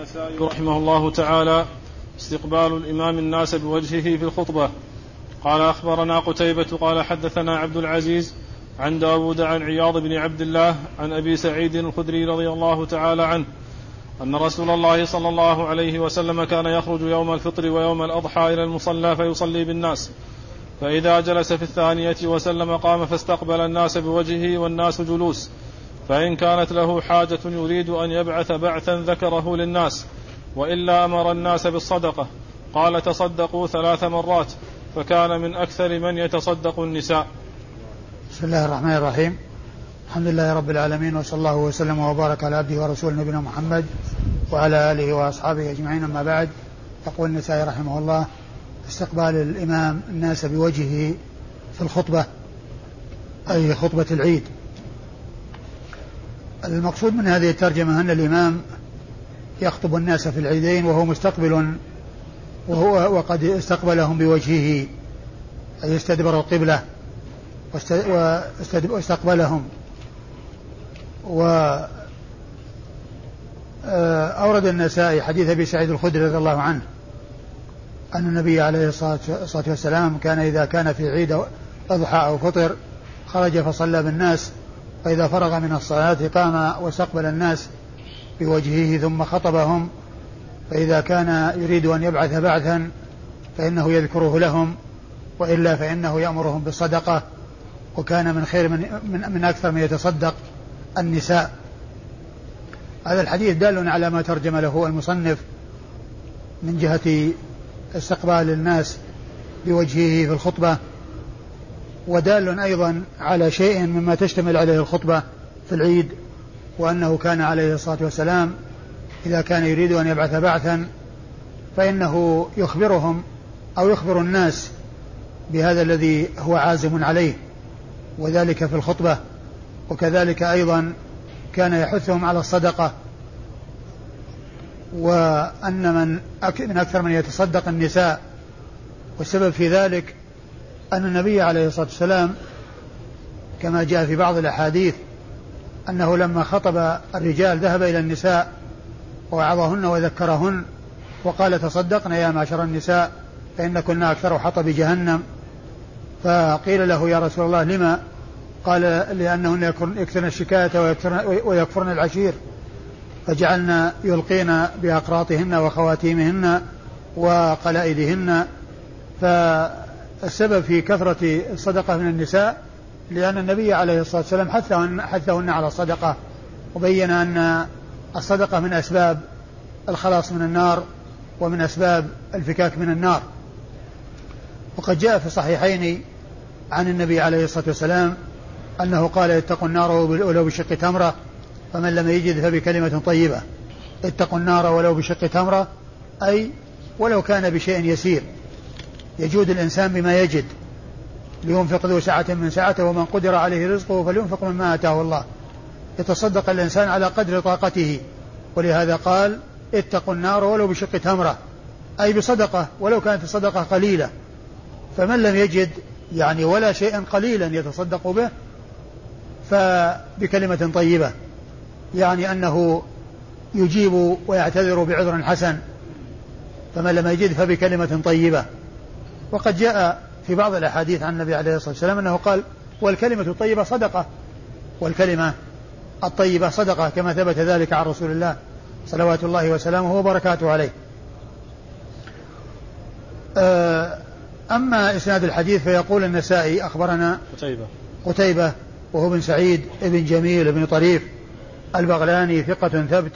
النسائي رحمه الله تعالى استقبال الإمام الناس بوجهه في الخطبة. قال أخبرنا قتيبة قال حدثنا عبد العزيز عن داود عن عياض بن عبد الله عن أبي سعيد الخدري رضي الله تعالى عنه أن رسول الله صلى الله عليه وسلم كان يخرج يوم الفطر ويوم الأضحى إلى المصلى فيصلي بالناس. فإذا جلس في الثانية وسلم قام فاستقبل الناس بوجهه والناس جلوس. فإن كانت له حاجة يريد أن يبعث بعثا ذكره للناس وإلا أمر الناس بالصدقة. قال تصدقوا ثلاث مرات فكان من أكثر من يتصدق النساء. بسم الله الرحمن الرحيم. الحمد لله رب العالمين وصلى الله وسلم وبارك على عبده ورسوله نبينا محمد وعلى آله وأصحابه أجمعين. أما بعد يقول النسائي رحمه الله استقبال الإمام الناس بوجهه في الخطبة أي خطبة العيد. المقصود من هذه الترجمة أن الإمام يخطب الناس في العيدين وهو مستقبل وهو وقد استقبلهم بوجهه أي استدبر القبلة واستقبلهم. و آه، أورد النسائي حديث أبي سعيد الخدري رضي الله عنه أن النبي عليه الصلاة والسلام كان إذا كان في عيد أضحى أو فطر خرج فصلى بالناس فإذا فرغ من الصلاة قام واستقبل الناس بوجهه ثم خطبهم فإذا كان يريد أن يبعث بعثا فإنه يذكره لهم وإلا فإنه يأمرهم بالصدقة وكان من خير من, من, من أكثر من يتصدق النساء. هذا الحديث دال على ما ترجم له المصنف من جهة استقبال الناس بوجهه في الخطبة ودال أيضا على شيء مما تشتمل عليه الخطبة في العيد وأنه كان عليه الصلاة والسلام إذا كان يريد أن يبعث بعثا فإنه يخبرهم أو يخبر الناس بهذا الذي هو عازم عليه وذلك في الخطبة. وكذلك أيضا كان يحثهم على الصدقة وأن من من أكثر من يتصدق النساء والسبب في ذلك أن النبي عليه الصلاة والسلام كما جاء في بعض الأحاديث أنه لما خطب الرجال ذهب إلى النساء ووعظهن وذكرهن وقال تصدقنا يا معشر النساء فإن كنا أكثر حطب جهنم فقيل له يا رسول الله لما؟ قال لأنهن يكثرن الشكاية ويكفرن العشير فجعلنا يلقين بأقراطهن وخواتيمهن وقلائدهن فالسبب في كثرة الصدقة من النساء لأن النبي عليه الصلاة والسلام حثهن, حثهن على الصدقة وبين أن الصدقة من أسباب الخلاص من النار ومن أسباب الفكاك من النار. وقد جاء في الصحيحين عن النبي عليه الصلاة والسلام أنه قال اتقوا النار ولو بشق تمرة فمن لم يجد فبكلمة طيبة. اتقوا النار ولو بشق تمرة أي ولو كان بشيء يسير. يجود الإنسان بما يجد لينفق ذو سعة من سعته ومن قدر عليه رزقه فلينفق مما آتاه الله. يتصدق الإنسان على قدر طاقته. ولهذا قال اتقوا النار ولو بشق تمرة أي بصدقة ولو كانت الصدقة قليلة. فمن لم يجد يعني ولا شيئا قليلا يتصدق به فبكلمة طيبة. يعني أنه يجيب ويعتذر بعذر حسن. فمن لم يجد فبكلمة طيبة. وقد جاء في بعض الأحاديث عن النبي عليه الصلاة والسلام أنه قال والكلمة الطيبة صدقة. والكلمة الطيبة صدقة كما ثبت ذلك عن رسول الله صلوات الله وسلامه وبركاته عليه. آه، أما إسناد الحديث فيقول النسائي أخبرنا قتيبة. قتيبة وهو بن سعيد بن جميل بن طريف البغلاني ثقة ثبت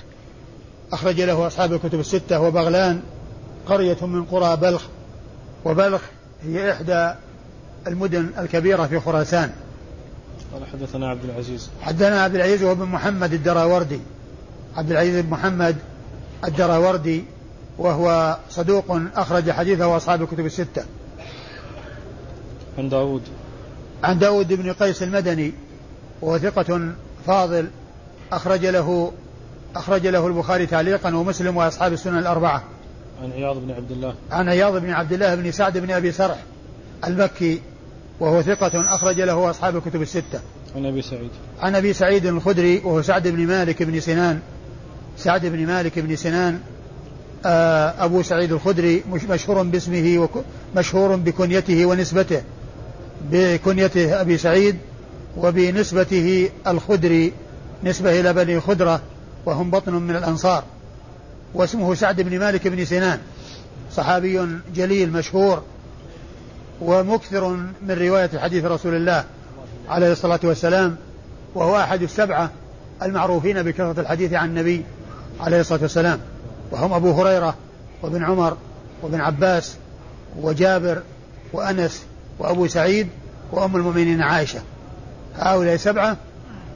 أخرج له أصحاب الكتب الستة. وبغلان قرية من قرى بلخ وبلخ هي إحدى المدن الكبيرة في خراسان. قال حدثنا عبد العزيز. حدثنا عبد العزيز وهو بن محمد الدراوردي. عبد العزيز بن محمد الدراوردي وهو صدوق أخرج حديثه أصحاب الكتب الستة. عن داود. عن داود بن قيس المدني وهو ثقة فاضل أخرج له أخرج له البخاري تعليقا ومسلم وأصحاب السنن الأربعة. عن عياض بن عبد الله. عن عياض بن عبد الله بن سعد بن أبي سرح المكي وهو ثقة أخرج له أصحاب الكتب الستة. عن أبي سعيد. عن أبي سعيد الخدري وهو سعد بن مالك بن سنان. سعد بن مالك بن سنان آه، أبو سعيد الخدري مشهور باسمه مشهور بكنيته ونسبته بكنيته أبي سعيد وبنسبته الخدري نسبة إلى بني خدرة وهم بطن من الأنصار. واسمه سعد بن مالك بن سنان. صحابي جليل مشهور ومكثر من رواية حديث رسول الله عليه الصلاة والسلام وهو أحد السبعة المعروفين بكثرة الحديث عن النبي عليه الصلاة والسلام. وهم أبو هريرة وابن عمر وابن عباس وجابر وأنس وأبو سعيد وأم المؤمنين عائشة. هؤلاء سبعة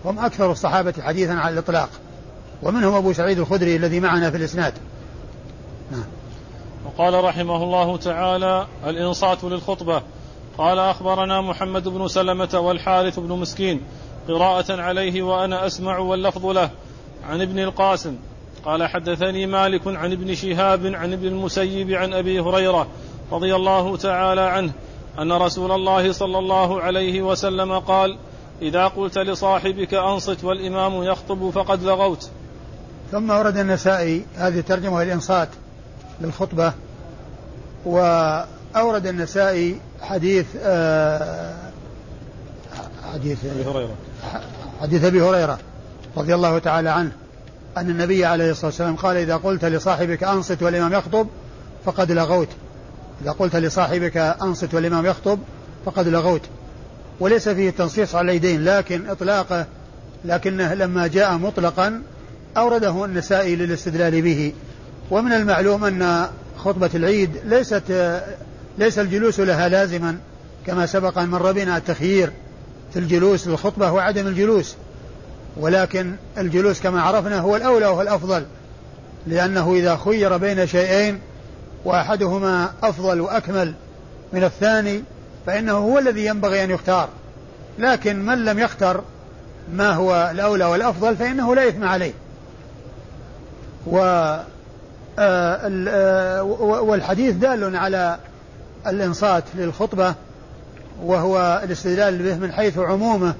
هم أكثر الصحابة حديثا على الإطلاق. ومنهم أبو سعيد الخدري الذي معنا في الإسناد. نعم. وقال رحمه الله تعالى الإنصات للخطبة. قال أخبرنا محمد بن سلمة والحارث بن مسكين قراءة عليه وأنا أسمع واللفظ له عن ابن القاسم. قال حدثني مالك عن ابن شهاب عن ابن المسيب عن أبي هريرة رضي الله تعالى عنه أن رسول الله صلى الله عليه وسلم قال إذا قلت لصاحبك أنصت والإمام يخطب فقد لغوت. ثم ورد النسائي هذه الترجمة الإنصات للخطبة وأورد النسائي حديث آه حديث أبي هريرة. حديث أبي هريرة رضي الله تعالى عنه أن النبي عليه الصلاة والسلام قال إذا قلت لصاحبك أنصت والإمام يخطب فقد لغوت إذا قلت لصاحبك أنصت والإمام يخطب فقد لغوت. وليس فيه التنصيص على اليدين لكن إطلاقه لكنه لما جاء مطلقا أورده النسائي للاستدلال به. ومن المعلوم أن خطبة العيد ليست ليس الجلوس لها لازما كما سبق أن مر بنا التخيير في الجلوس للخطبة وعدم الجلوس. ولكن الجلوس كما عرفنا هو الأولى وهو الأفضل لأنه إذا خير بين شيئين وأحدهما أفضل وأكمل من الثاني فإنه هو الذي ينبغي أن يختار. لكن من لم يختر ما هو الأولى والأفضل فإنه لا إثم عليه. و آه، آه، والحديث دال على الإنصات للخطبة وهو الاستدلال به من حيث عمومه.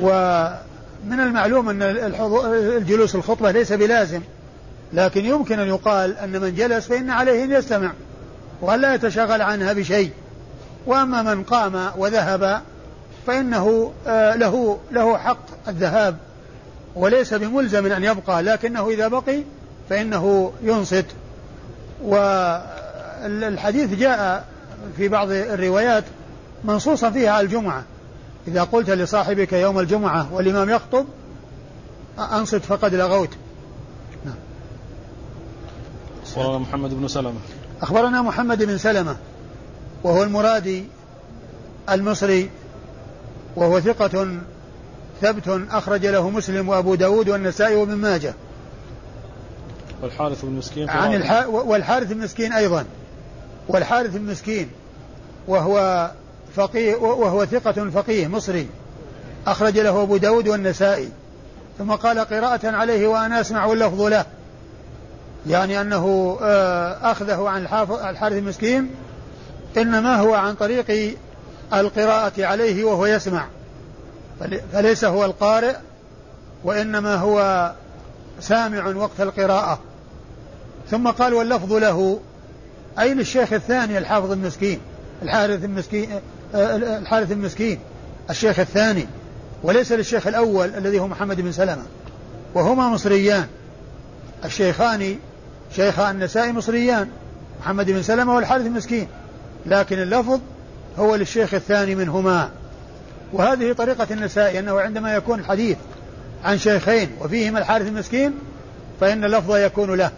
ومن المعلوم أن الجلوس الخطبة ليس بلازم لكن يمكن أن يقال أن من جلس فإن عليه أن يستمع وأن لا يتشاغل عنها بشيء. وأما من قام وذهب فإنه آه، له له حق الذهاب وليس بملزم أن يبقى لكنه إذا بقي فإنه ينصت. والحديث جاء في بعض الروايات منصوصا فيها على الجمعة. إذا قلت لصاحبك يوم الجمعة والإمام يخطب أنصت فقد لغوت. نعم. أخبرنا محمد بن سلمة. أخبرنا محمد بن سلمة وهو المرادي المصري وهو ثقة ثبت أخرج له مسلم وأبو داود والنسائي وابن ماجه. والحارث بن مسكين عن الح... والحارث بن مسكين أيضا. والحارث بن مسكين وهو فقيه وهو ثقة فقيه مصري. أخرج له أبو داود والنسائي. ثم قال قراءة عليه وأنا أسمع اللفظ له. يعني أنه آه، أخذه عن الحارث المسكين إنما هو عن طريق القراءة عليه وهو يسمع. فليس هو القارئ وإنما هو سامع وقت القراءة. ثم قال واللفظ له أي للشيخ الثاني الحافظ المسكين الحارث المسكين الحارث المسكين الشيخ الثاني وليس للشيخ الأول الذي هو محمد بن سلمة وهما مصريان. الشيخان شيخا النسائي مصريان محمد بن سلمة والحارث المسكين لكن اللفظ هو للشيخ الثاني منهما. وهذه طريقة النسائي أنه عندما يكون الحديث عن شيخين وفيهما الحارث المسكين فإن اللفظ يكون له.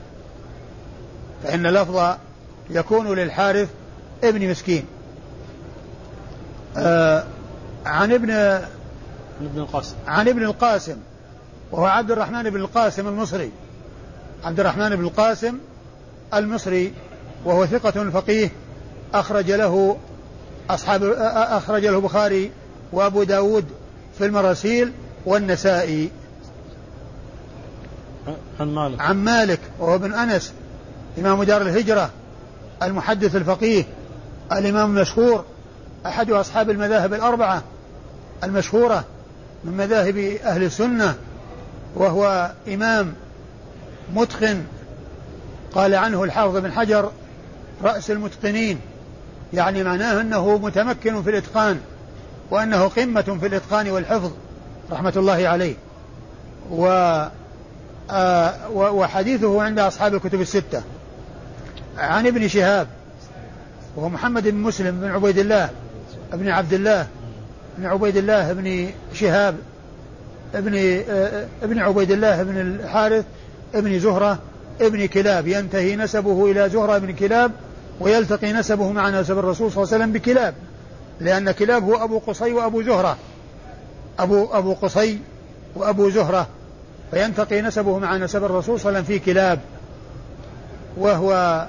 فإن اللفظ يكون للحارث ابن مسكين. آه عن ابن ابن القاسم. عن ابن القاسم وهو عبد الرحمن بن القاسم المصري. عبد الرحمن بن القاسم المصري وهو ثقة فقيه أخرج له أصحاب أخرج له البخاري وأبو داود في المراسيل والنسائي. عن مالك. عن مالك وهو ابن أنس إمام دار الهجرة المحدث الفقيه الإمام المشهور أحد أصحاب المذاهب الأربعة المشهورة من مذاهب أهل السنة وهو إمام متقن. قال عنه الحافظ بن حجر رأس المتقنين يعني معناه أنه متمكن في الإتقان. وأنه قمة في الإتقان والحفظ رحمة الله عليه. و آه وحديثه عند أصحاب الكتب الستة. عن ابن شهاب وهو محمد بن مسلم بن عبيد الله بن عبد الله بن عبيد الله بن شهاب ابن آه، ابن عبيد الله بن الحارث ابن زهرة ابن كلاب. ينتهي نسبه إلى زهرة بن كلاب ويلتقي نسبه مع نسب الرسول صلى الله عليه وسلم بكلاب. لأن كلاب هو أبو قصي وأبو زهرة. أبو أبو قصي وأبو زهرة. فينتقي نسبه مع نسب الرسول صلى الله عليه وسلم في كلاب. وهو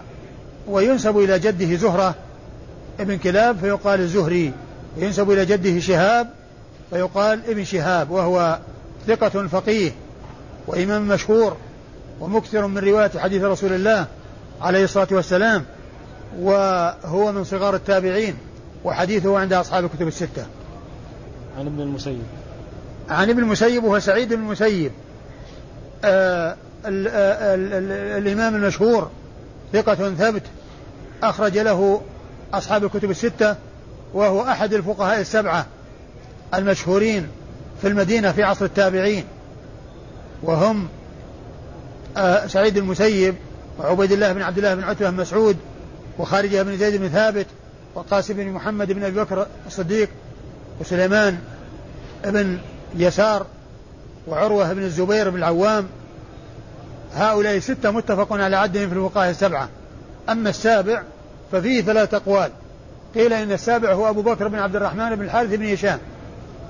وينسب إلى جده زهرة ابن كلاب فيقال الزهري ينسب إلى جده شهاب فيقال ابن شهاب وهو ثقة فقيه وإمام مشهور ومكثر من رواية حديث رسول الله عليه الصلاة والسلام وهو من صغار التابعين. وحديثه عند أصحاب الكتب الستة. عن ابن المسيب. عن ابن المسيب وهو سعيد بن المسيب. آه ال آه ال ال الإمام المشهور ثقة ثبت أخرج له أصحاب الكتب الستة وهو أحد الفقهاء السبعة المشهورين في المدينة في عصر التابعين. وهم آه سعيد المسيب وعبيد الله بن عبد الله بن عتبة بن مسعود وخارجة بن زيد بن ثابت وقاسم بن محمد بن أبي بكر الصديق وسليمان بن يسار وعروة بن الزبير بن العوام. هؤلاء ستة متفق على عدهم في الفقهاء السبعة. أما السابع ففيه ثلاثة أقوال. قيل إن السابع هو أبو بكر بن عبد الرحمن بن الحارث بن هشام.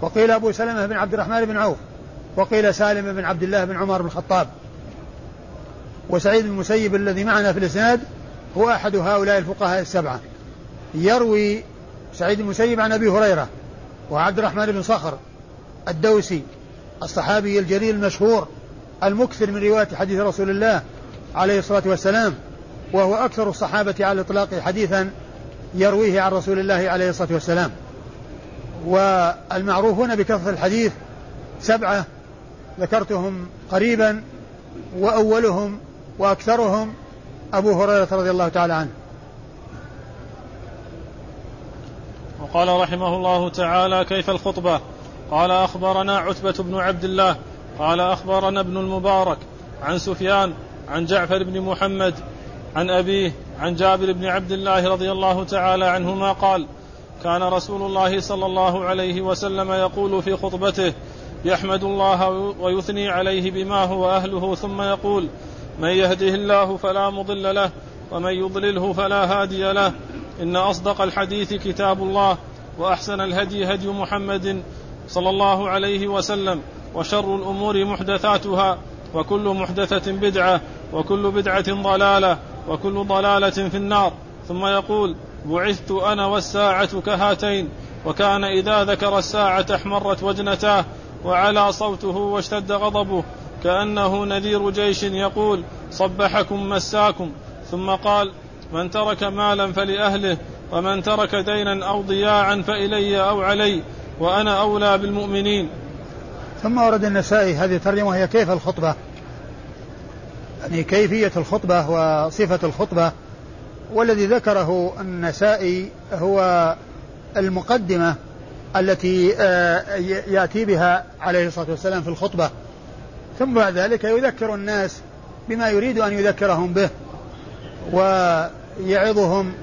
وقيل أبو سلمة بن عبد الرحمن بن عوف. وقيل سالم بن عبد الله بن عمر بن الخطاب. وسعيد بن المسيب الذي معنا في الإسناد هو أحد هؤلاء الفقهاء السبعة. يروي سعيد بن المسيب عن أبي هريرة وعبد الرحمن بن صخر الدوسي الصحابي الجليل المشهور المكثر من رواية حديث رسول الله عليه الصلاة والسلام وهو أكثر الصحابة على الإطلاق حديثا يرويه عن رسول الله عليه الصلاة والسلام. والمعروفون بكثرة الحديث سبعة ذكرتهم قريبا وأولهم وأكثرهم أبو هريرة رضي الله تعالى عنه. وقال رحمه الله تعالى كيف الخطبة؟ قال أخبرنا عتبة بن عبد الله. قال أخبرنا ابن المبارك عن سفيان عن جعفر بن محمد عن أبيه عن جابر بن عبد الله رضي الله تعالى عنهما قال كان رسول الله صلى الله عليه وسلم يقول في خطبته يحمد الله ويثني عليه بما هو أهله ثم يقول من يهده الله فلا مضل له ومن يضلله فلا هادي له إن أصدق الحديث كتاب الله وأحسن الهدي هدي محمد صلى الله عليه وسلم وشر الأمور محدثاتها وكل محدثة بدعة وكل بدعة ضلالة وكل ضلالة في النار. ثم يقول بعثت أنا والساعة كهاتين وكان إذا ذكر الساعة احمرت وجنتاه وعلى صوته واشتد غضبه كأنه نذير جيش يقول صبحكم مساكم ثم قال من ترك مالا فلأهله ومن ترك دينا أو ضياعا فإلي أو علي وأنا أولى بالمؤمنين. ثم ورد النسائي هذه الترجمة وهي كيف الخطبة؟ يعني كيفية الخطبة وصفة الخطبة. والذي ذكره النسائي هو المقدمة التي آه، يأتي بها عليه الصلاة والسلام في الخطبة. ثم بعد ذلك يذكر الناس بما يريد أن يذكرهم به. ويعظهم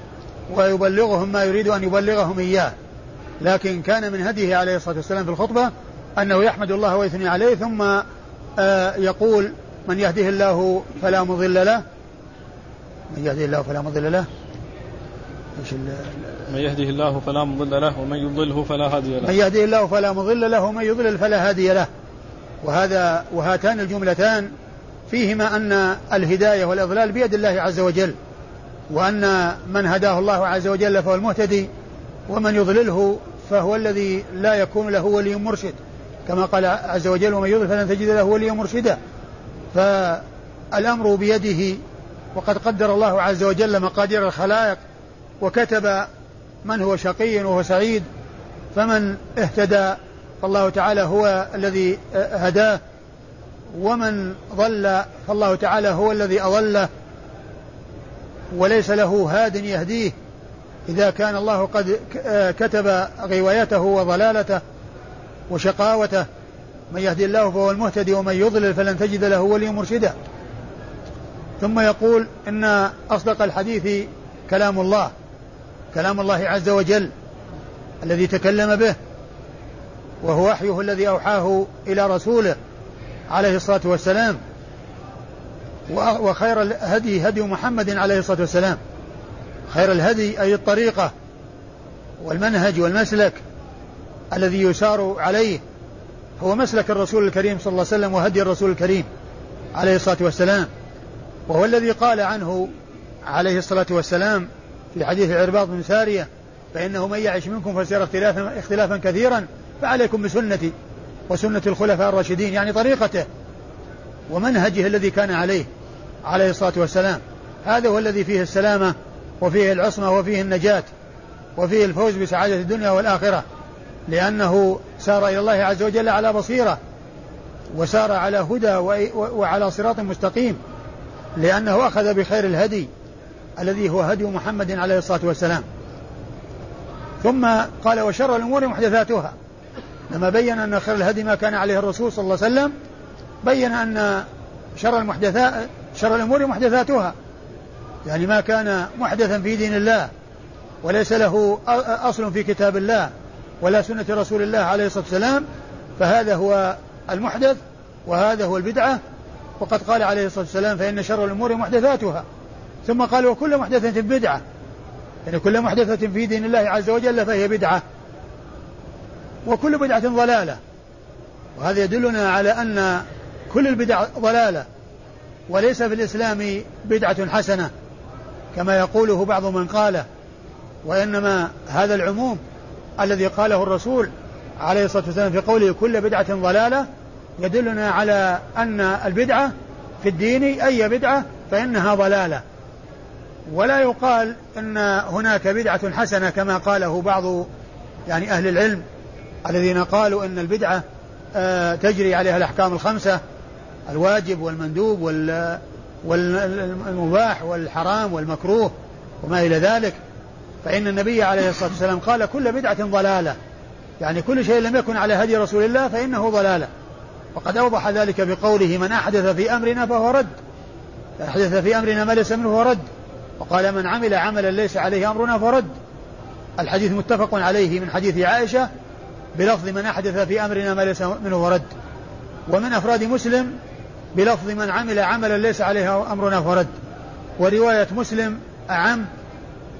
ويبلغهم ما يريد أن يبلغهم إياه. لكن كان من هديه عليه الصلاة والسلام في الخطبة أنه يحمد الله ويثني عليه ثم آه، يقول من يهده الله فلا مضل له. من يهده الله فلا مضل له. إيش من يهده الله فلا مضل له ومن يضله فلا هادي له. من يهده الله فلا مضل له ومن يضلل فلا هادي له. وهذا وهاتان الجملتان فيهما أن الهداية والإضلال بيد الله عز وجل. وأن من هداه الله عز وجل فهو المهتدي ومن يضلله فهو الذي لا يكون له ولي مرشد. كما قال عز وجل ومن يضلل فلن تجد له وليا مرشدا. فالأمر بيده وقد قدر الله عز وجل مقادير الخلائق وكتب من هو شقي وهو سعيد فمن اهتدى فالله تعالى هو الذي هداه ومن ضل فالله تعالى هو الذي أضله. وليس له هاد يهديه. إذا كان الله قد كتب غوايته وضلالته وشقاوته من يهدي الله فهو المهتدي ومن يضلل فلن تجد له وليا مرشدا. ثم يقول إن أصدق الحديث كلام الله كلام الله عز وجل الذي تكلم به وهو وحيه الذي أوحاه إلى رسوله عليه الصلاة والسلام. وخير الهدي هدي محمد عليه الصلاة والسلام. خير الهدي أي الطريقة والمنهج والمسلك الذي يسار عليه هو مسلك الرسول الكريم صلى الله عليه وسلم وهدي الرسول الكريم عليه الصلاة والسلام. وهو الذي قال عنه عليه الصلاة والسلام في حديث عرباض بن سارية فإنه من يعش منكم فسيرى اختلافا, اختلافا كثيرا فعليكم بسنتي وسنة الخلفاء الراشدين يعني طريقته ومنهجه الذي كان عليه. عليه الصلاة والسلام. هذا هو الذي فيه السلامة وفيه العصمة وفيه النجاة وفيه الفوز بسعادة الدنيا والآخرة. لأنه سار إلى الله عز وجل على بصيرة وسار على هدى وعلى صراط مستقيم. لأنه أخذ بخير الهدي الذي هو هدي محمد عليه الصلاة والسلام. ثم قال وشر الأمور محدثاتها. لما بين أن خير الهدي ما كان عليه الرسول صلى الله عليه وسلم بين أن شر المحدثات شر الأمور محدثاتها. يعني ما كان محدثا في دين الله وليس له أصل في كتاب الله ولا سنة رسول الله عليه الصلاة والسلام. فهذا هو المحدث وهذا هو البدعة. وقد قال عليه الصلاة والسلام فإن شر الأمور محدثاتها. ثم قال وكل محدثة بدعة. يعني كل محدثة في دين الله عز وجل فهي بدعة. وكل بدعة ضلالة. وهذا يدلنا على أن كل البدع ضلالة. وليس في الإسلام بدعة حسنة كما يقوله بعض من قاله وإنما هذا العموم الذي قاله الرسول عليه الصلاة والسلام في قوله كل بدعة ضلالة يدلنا على أن البدعة في الدين أي بدعة فإنها ضلالة. ولا يقال أن هناك بدعة حسنة كما قاله بعض يعني أهل العلم الذين قالوا أن البدعة آه، تجري عليها الأحكام الخمسة الواجب والمندوب والمباح والحرام والمكروه وما إلى ذلك فإن النبي عليه الصلاة والسلام قال كل بدعة ضلالة. يعني كل شيء لم يكن على هدي رسول الله فإنه ضلالة. وقد أوضح ذلك بقوله من أحدث في أمرنا فهو رد أحدث في أمرنا ما ليس منه رد وقال من عمل عملا ليس عليه أمرنا فرد الحديث متفق عليه من حديث عائشة بلفظ من أحدث في أمرنا ما ليس منه فرد ومن أفراد مسلم بلفظ من عمل عملا ليس عليه أمرنا فرد. ورواية مسلم أعم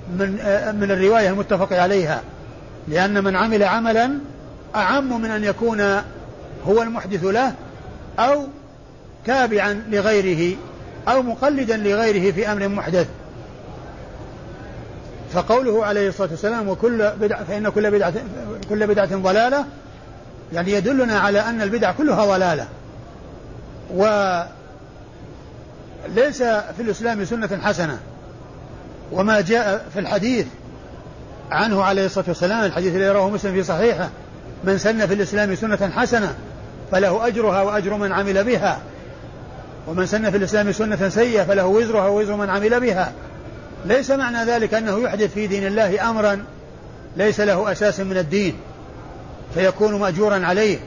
من من الرواية المتفق عليها. لأن من عمل عملا أعم من أن يكون هو المحدث له أو تابعا لغيره أو مقلدا لغيره في أمر محدث. فقوله عليه الصلاة والسلام وكل بدعة فإن كل بدعة كل بدعة ضلالة يعني يدلنا على أن البدع كلها ضلالة. وليس في الإسلام سنة حسنة وما جاء في الحديث عنه عليه الصلاة والسلام الحديث الذي رواه مسلم في صحيحه من سن في الإسلام سنة حسنة فله أجرها وأجر من عمل بها ومن سن في الإسلام سنة سيئة فله وزرها ووزر من عمل بها. ليس معنى ذلك أنه يحدث في دين الله أمرا ليس له أساس من الدين فيكون مأجورا عليه.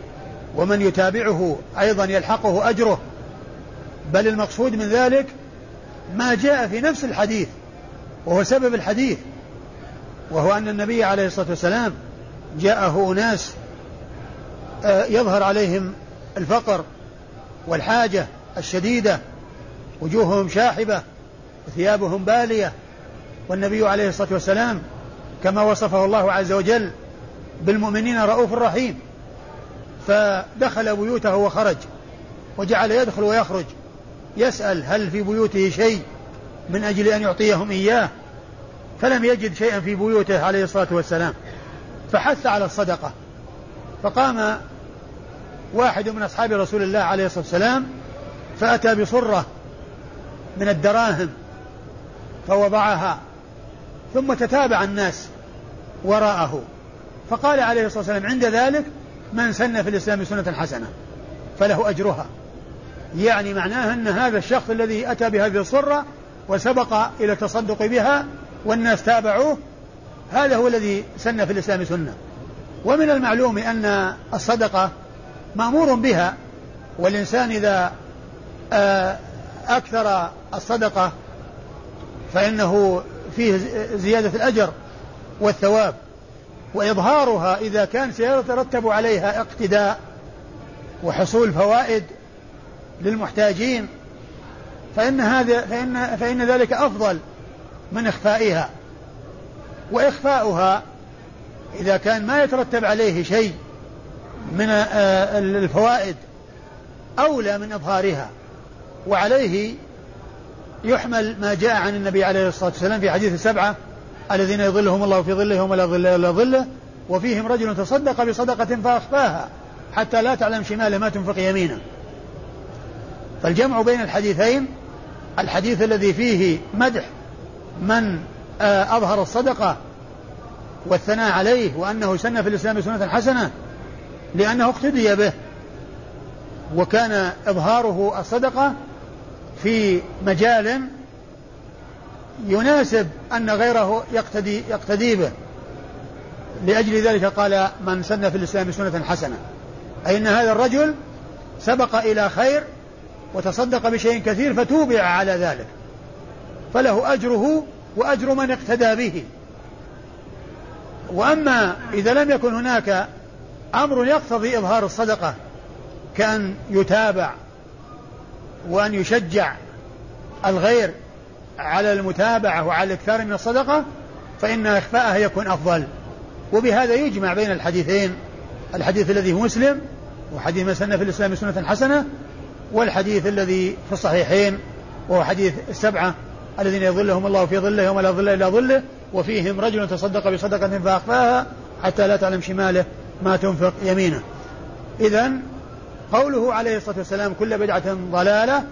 ومن يتابعه أيضا يلحقه أجره. بل المقصود من ذلك ما جاء في نفس الحديث وهو سبب الحديث وهو أن النبي عليه الصلاة والسلام جاءه أناس آه، يظهر عليهم الفقر والحاجة الشديدة وجوههم شاحبة وثيابهم بالية. والنبي عليه الصلاة والسلام كما وصفه الله عز وجل بالمؤمنين رؤوف رحيم. فدخل بيوته وخرج وجعل يدخل ويخرج. يسأل هل في بيوته شيء من أجل أن يعطيهم إياه؟ فلم يجد شيئا في بيوته عليه الصلاة والسلام. فحث على الصدقة. فقام واحد من أصحاب رسول الله عليه الصلاة والسلام فأتى بصرة من الدراهم فوضعها ثم تتابع الناس وراءه. فقال عليه الصلاة والسلام عند ذلك من سن في الإسلام سنة حسنة فله أجرها. يعني معناها أن هذا الشخص الذي أتى بهذه الصرة وسبق إلى التصدق بها والناس تابعوه هذا هو الذي سن في الإسلام سنة. ومن المعلوم أن الصدقة مأمور بها والإنسان إذا آه، أكثر الصدقة فإنه فيه زيادة الأجر والثواب. وإظهارها إذا كان سيترتب عليها اقتداء وحصول فوائد للمحتاجين فإن هذا فإن فإن ذلك أفضل من إخفائها. وإخفاؤها إذا كان ما يترتب عليه شيء من آه، الفوائد أولى من إظهارها. وعليه يحمل ما جاء عن النبي عليه الصلاة والسلام في حديث السبعة الذين يظلهم الله في ظله ولا ظل إلا ظله وفيهم رجل تصدق بصدقة فأخفاها حتى لا تعلم شماله ما تنفق يمينه. فالجمع بين الحديثين الحديث الذي فيه مدح من آه، أظهر الصدقة والثناء عليه وأنه سن في الإسلام سنة حسنة لأنه اقتدي به وكان إظهاره الصدقة في مجال يناسب أن غيره يقتدي يقتدي به. لأجل ذلك قال من سن في الإسلام سنة حسنة. أي أن هذا الرجل سبق إلى خير وتصدق بشيء كثير فتوبع على ذلك. فله أجره وأجر من اقتدى به. وأما إذا لم يكن هناك أمر يقتضي إظهار الصدقة كأن يتابع وأن يشجع الغير على المتابعة وعلى الإكثار من الصدقة فإن إخفاءها يكون أفضل. وبهذا يجمع بين الحديثين الحديث الذي في مسلم وحديث من سن في الإسلام سنة حسنة والحديث الذي في الصحيحين وهو حديث السبعة الذين يظلهم الله في ظله يوم لا ظل إلا ظله وفيهم رجل تصدق بصدقة فأخفاها حتى لا تعلم شماله ما تنفق يمينه. إذا قوله عليه الصلاة والسلام كل بدعة ضلالة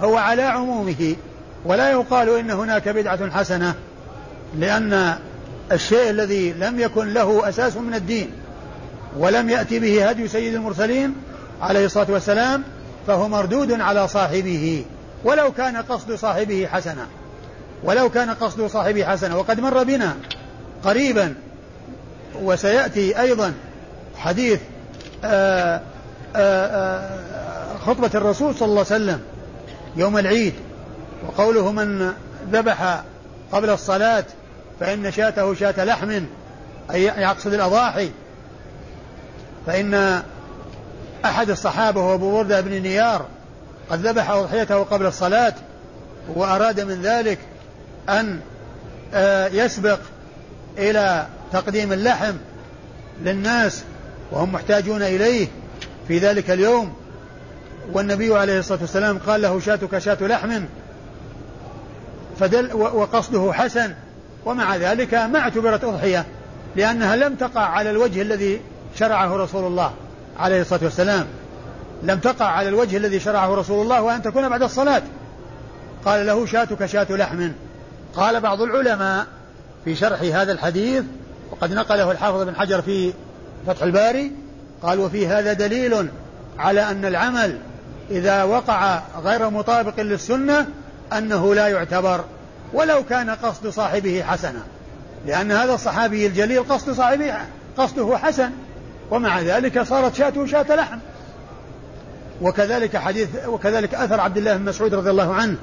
هو على عمومه. ولا يقال إن هناك بدعة حسنة لأن الشيء الذي لم يكن له أساس من الدين ولم يأتي به هدي سيد المرسلين عليه الصلاة والسلام فهو مردود على صاحبه ولو كان قصد صاحبه حسنا ولو كان قصد صاحبه حسنا. وقد مر بنا قريبا وسيأتي أيضا حديث آآ آآ خطبة الرسول صلى الله عليه وسلم يوم العيد. وقوله من ذبح قبل الصلاة فإن شاته شاة لحم أي يقصد الأضاحي. فإن أحد الصحابة هو أبو وردة بن نيار قد ذبح أضحيته قبل الصلاة وأراد من ذلك أن آه، يسبق إلى تقديم اللحم للناس وهم محتاجون إليه في ذلك اليوم. والنبي عليه الصلاة والسلام قال له شاتك شاة لحم فدل وقصده حسن ومع ذلك ما اعتبرت أضحية لأنها لم تقع على الوجه الذي شرعه رسول الله عليه الصلاة والسلام. لم تقع على الوجه الذي شرعه رسول الله وأن تكون بعد الصلاة. قال له شاتك شاة لحم. قال بعض العلماء في شرح هذا الحديث وقد نقله الحافظ بن حجر في فتح الباري قال وفي هذا دليل على أن العمل إذا وقع غير مطابق للسنة أنه لا يعتبر ولو كان قصد صاحبه حسنا. لأن هذا الصحابي الجليل قصد صاحبه قصده حسن ومع ذلك صارت شاته شاة لحم. وكذلك حديث وكذلك أثر عبد الله بن مسعود رضي الله عنه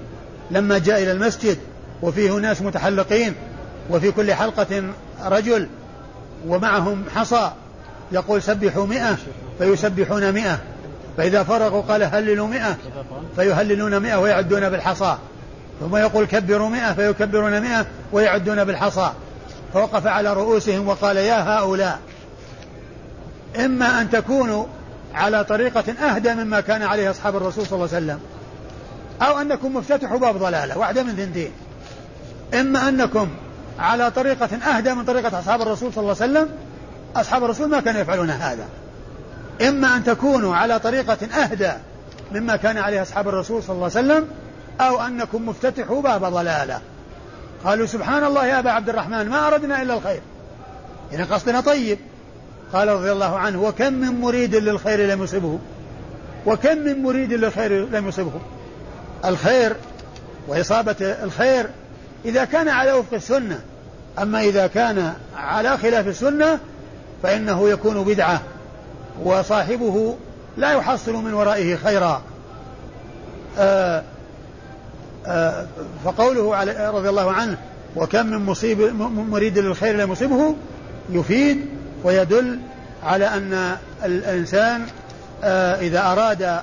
لما جاء إلى المسجد وفيه ناس متحلقين وفي كل حلقة رجل ومعهم حصى يقول سبحوا مئة فيسبحون مئة. فإذا فرغوا قال هللوا مئة فيهللون مئة ويعدون بالحصى. ثم يقول كبروا مئة فيكبرون مئة ويعدون بالحصى. فوقف على رؤوسهم وقال يا هؤلاء إما أن تكونوا على طريقة أهدى مما كان عليه أصحاب الرسول صلى الله عليه وسلم أو أنكم مفتتحوا باب ضلالة واحدة من ثنتين إما أنكم على طريقة أهدى من طريقة أصحاب الرسول صلى الله عليه وسلم أصحاب الرسول ما كانوا يفعلون هذا. إما أن تكونوا على طريقة أهدى مما كان عليه أصحاب الرسول صلى الله عليه وسلم أو أنكم مفتتحوا باب ضلالة. قالوا سبحان الله يا أبا عبد الرحمن ما أردنا إلا الخير. إن قصدنا طيب. قال رضي الله عنه وكم من مريد للخير لم يصبه؟ وكم من مريد للخير لم يصبه؟ الخير وإصابة الخير إذا كان على وفق السنة. أما إذا كان على خلاف السنة فإنه يكون بدعة. وصاحبه لا يحصل من ورائه خيرا. آآ آآ فقوله رضي الله عنه وكم من مصيب مريد للخير لا يصيبه يفيد ويدل على أن الإنسان إذا أراد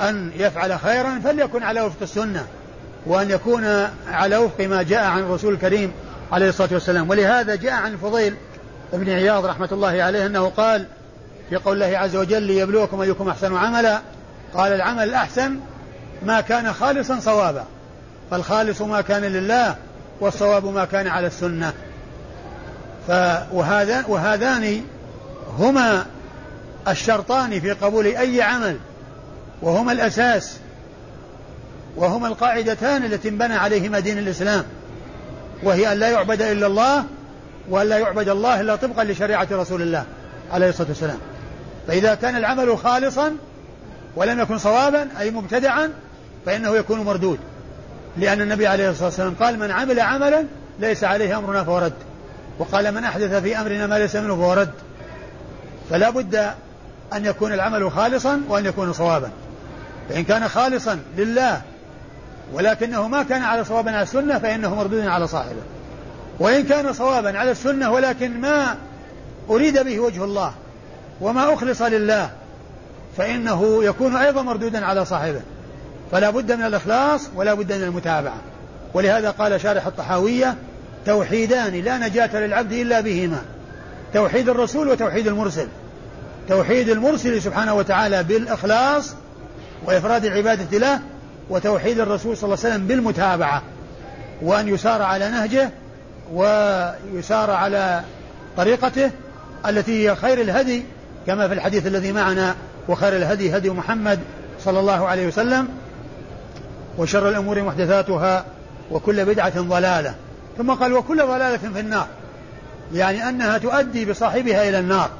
أن يفعل خيرا فليكن على وفق السنة وأن يكون على وفق ما جاء عن الرسول الكريم عليه الصلاة والسلام. ولهذا جاء عن الفضيل بن عياض رحمة الله عليه أنه قال في قول الله عز وجل ليبلوكم أيكم أحسن عملا. قال العمل الأحسن ما كان خالصا صوابا. فالخالص ما كان لله والصواب ما كان على السنة. وهذا وهذان هما الشرطان في قبول أي عمل. وهما الأساس. وهما القاعدتان التي انبنى عليهما دين الإسلام. وهي أن لا يعبد إلا الله وأن لا يعبد الله إلا طبقا لشريعة رسول الله عليه الصلاة والسلام. فإذا كان العمل خالصا ولم يكن صوابا أي مبتدعا فإنه يكون مردود. لأن النبي عليه الصلاة والسلام قال من عمل عملا ليس عليه أمرنا فهو رد. وقال من أحدث في أمرنا ما ليس منه فهو رد. فلا بد أن يكون العمل خالصا وأن يكون صوابا. فإن كان خالصا لله ولكنه ما كان على صواب على السنة فإنه مردود على صاحبه. وإن كان صوابا على السنة ولكن ما أريد به وجه الله وما أخلص لله فإنه يكون أيضا مردودا على صاحبه. فلا بد من الإخلاص ولا بد من المتابعة. ولهذا قال شارح الطحاوية توحيدان لا نجاة للعبد إلا بهما. توحيد الرسول وتوحيد المرسل. توحيد المرسل سبحانه وتعالى بالإخلاص وإفراد العبادة له وتوحيد الرسول صلى الله عليه وسلم بالمتابعة. وأن يسار على نهجه ويسار على طريقته التي هي خير الهدي كما في الحديث الذي معنا وخير الهدي هدي محمد صلى الله عليه وسلم وشر الأمور محدثاتها وكل بدعة ضلالة. ثم قال وكل ضلالة في النار. يعني أنها تؤدي بصاحبها إلى النار.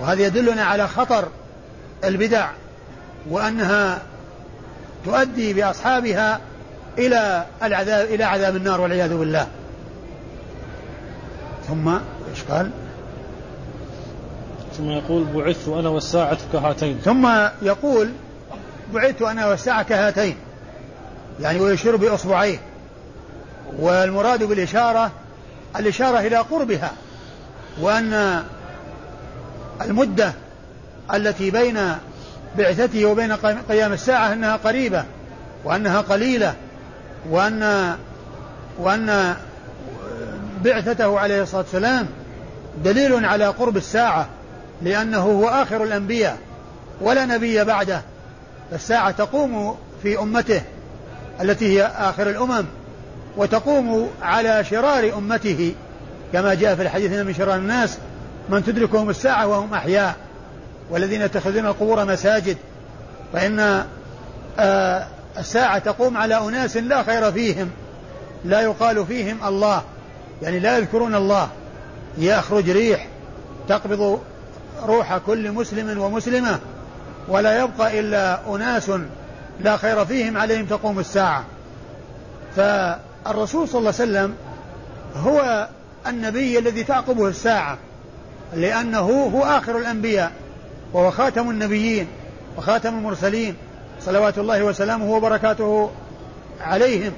وهذا يدلنا على خطر البدع وأنها تؤدي بأصحابها إلى العذاب إلى عذاب النار والعياذ بالله. ثم إيش قال؟ ثم يقول بعثت أنا والساعة كهاتين. ثم يقول بعثت أنا والساعة كهاتين. يعني ويشير بإصبعيه والمراد بالإشارة الإشارة إلى قربها. وأن المدة التي بين بعثته وبين قيام الساعة أنها قريبة وأنها قليلة وأن وأن بعثته عليه الصلاة والسلام دليل على قرب الساعة. لأنه هو آخر الأنبياء ولا نبي بعده. الساعة تقوم في أمته التي هي آخر الأمم وتقوم على شرار أمته. كما جاء في الحديث من شرار الناس من تدركهم الساعة وهم أحياء والذين يتخذون القبور مساجد فإن آه الساعة تقوم على أناس لا خير فيهم لا يقال فيهم الله. يعني لا يذكرون الله. يخرج ريح تقبض روح كل مسلم ومسلمة ولا يبقى إلا أناس لا خير فيهم عليهم تقوم الساعة. فالرسول صلى الله عليه وسلم هو النبي الذي تعقبه الساعة لأنه هو آخر الأنبياء وهو خاتم النبيين وخاتم المرسلين صلوات الله وسلامه وبركاته عليهم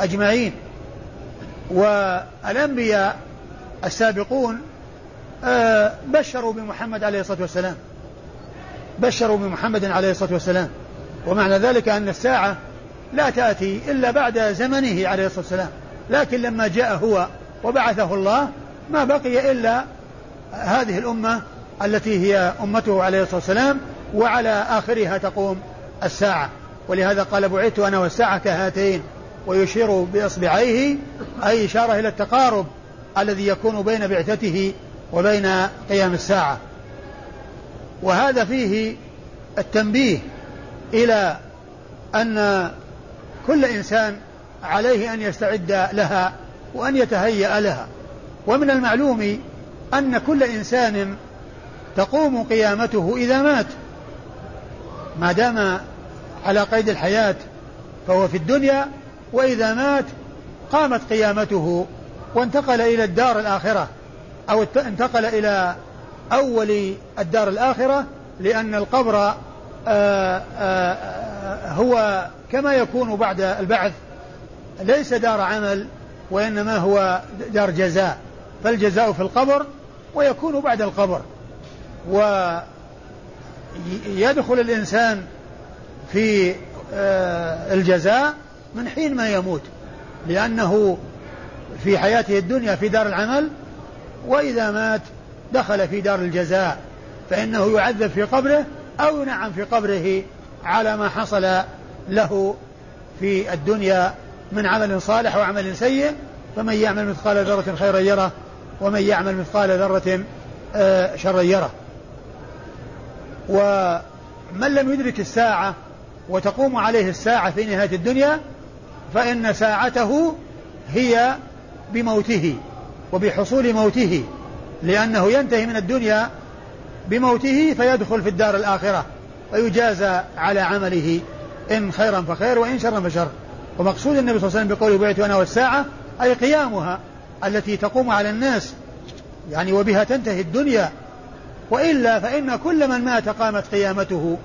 أجمعين. والأنبياء السابقون بشروا بمحمد عليه الصلاة والسلام. بشروا بمحمد عليه الصلاة والسلام. ومعنى ذلك أن الساعة لا تأتي إلا بعد زمنه عليه الصلاة والسلام. لكن لما جاء هو وبعثه الله ما بقي إلا هذه الأمة التي هي أمته عليه الصلاة والسلام وعلى آخرها تقوم الساعة. ولهذا قال بعثت أنا والساعة كهاتين ويشير بإصبعيه. أي إشارة إلى التقارب الذي يكون بين بعثته وبين قيام الساعة. وهذا فيه التنبيه إلى أن كل إنسان عليه أن يستعد لها وأن يتهيأ لها. ومن المعلوم أن كل إنسان تقوم قيامته إذا مات. ما دام على قيد الحياة فهو في الدنيا وإذا مات قامت قيامته وانتقل إلى الدار الآخرة. أو انتقل إلى أول الدار الآخرة لأن القبر آه، آه، هو كما يكون بعد البعث ليس دار عمل وإنما هو دار جزاء. فالجزاء في القبر ويكون بعد القبر. ويدخل الإنسان في آه، الجزاء من حين ما يموت لأنه في حياته الدنيا في دار العمل وإذا مات دخل في دار الجزاء فإنه يعذب في قبره أو ينعم في قبره على ما حصل له في الدنيا من عمل صالح وعمل سيء. فمن يعمل مثقال ذرة خيرا يره ومن يعمل مثقال ذرة آه، شرا يره. ومن لم يدرك الساعة وتقوم عليه الساعة في نهاية الدنيا فإن ساعته هي بموته. وبحصول موته لأنه ينتهي من الدنيا بموته فيدخل في الدار الآخرة ويجازى على عمله إن خيرا فخير وإن شرا فشر. ومقصود النبي صلى الله عليه وسلم بقوله بعث أنا والساعة أي قيامها التي تقوم على الناس يعني وبها تنتهي الدنيا. وإلا فإن كل من مات قامت قيامته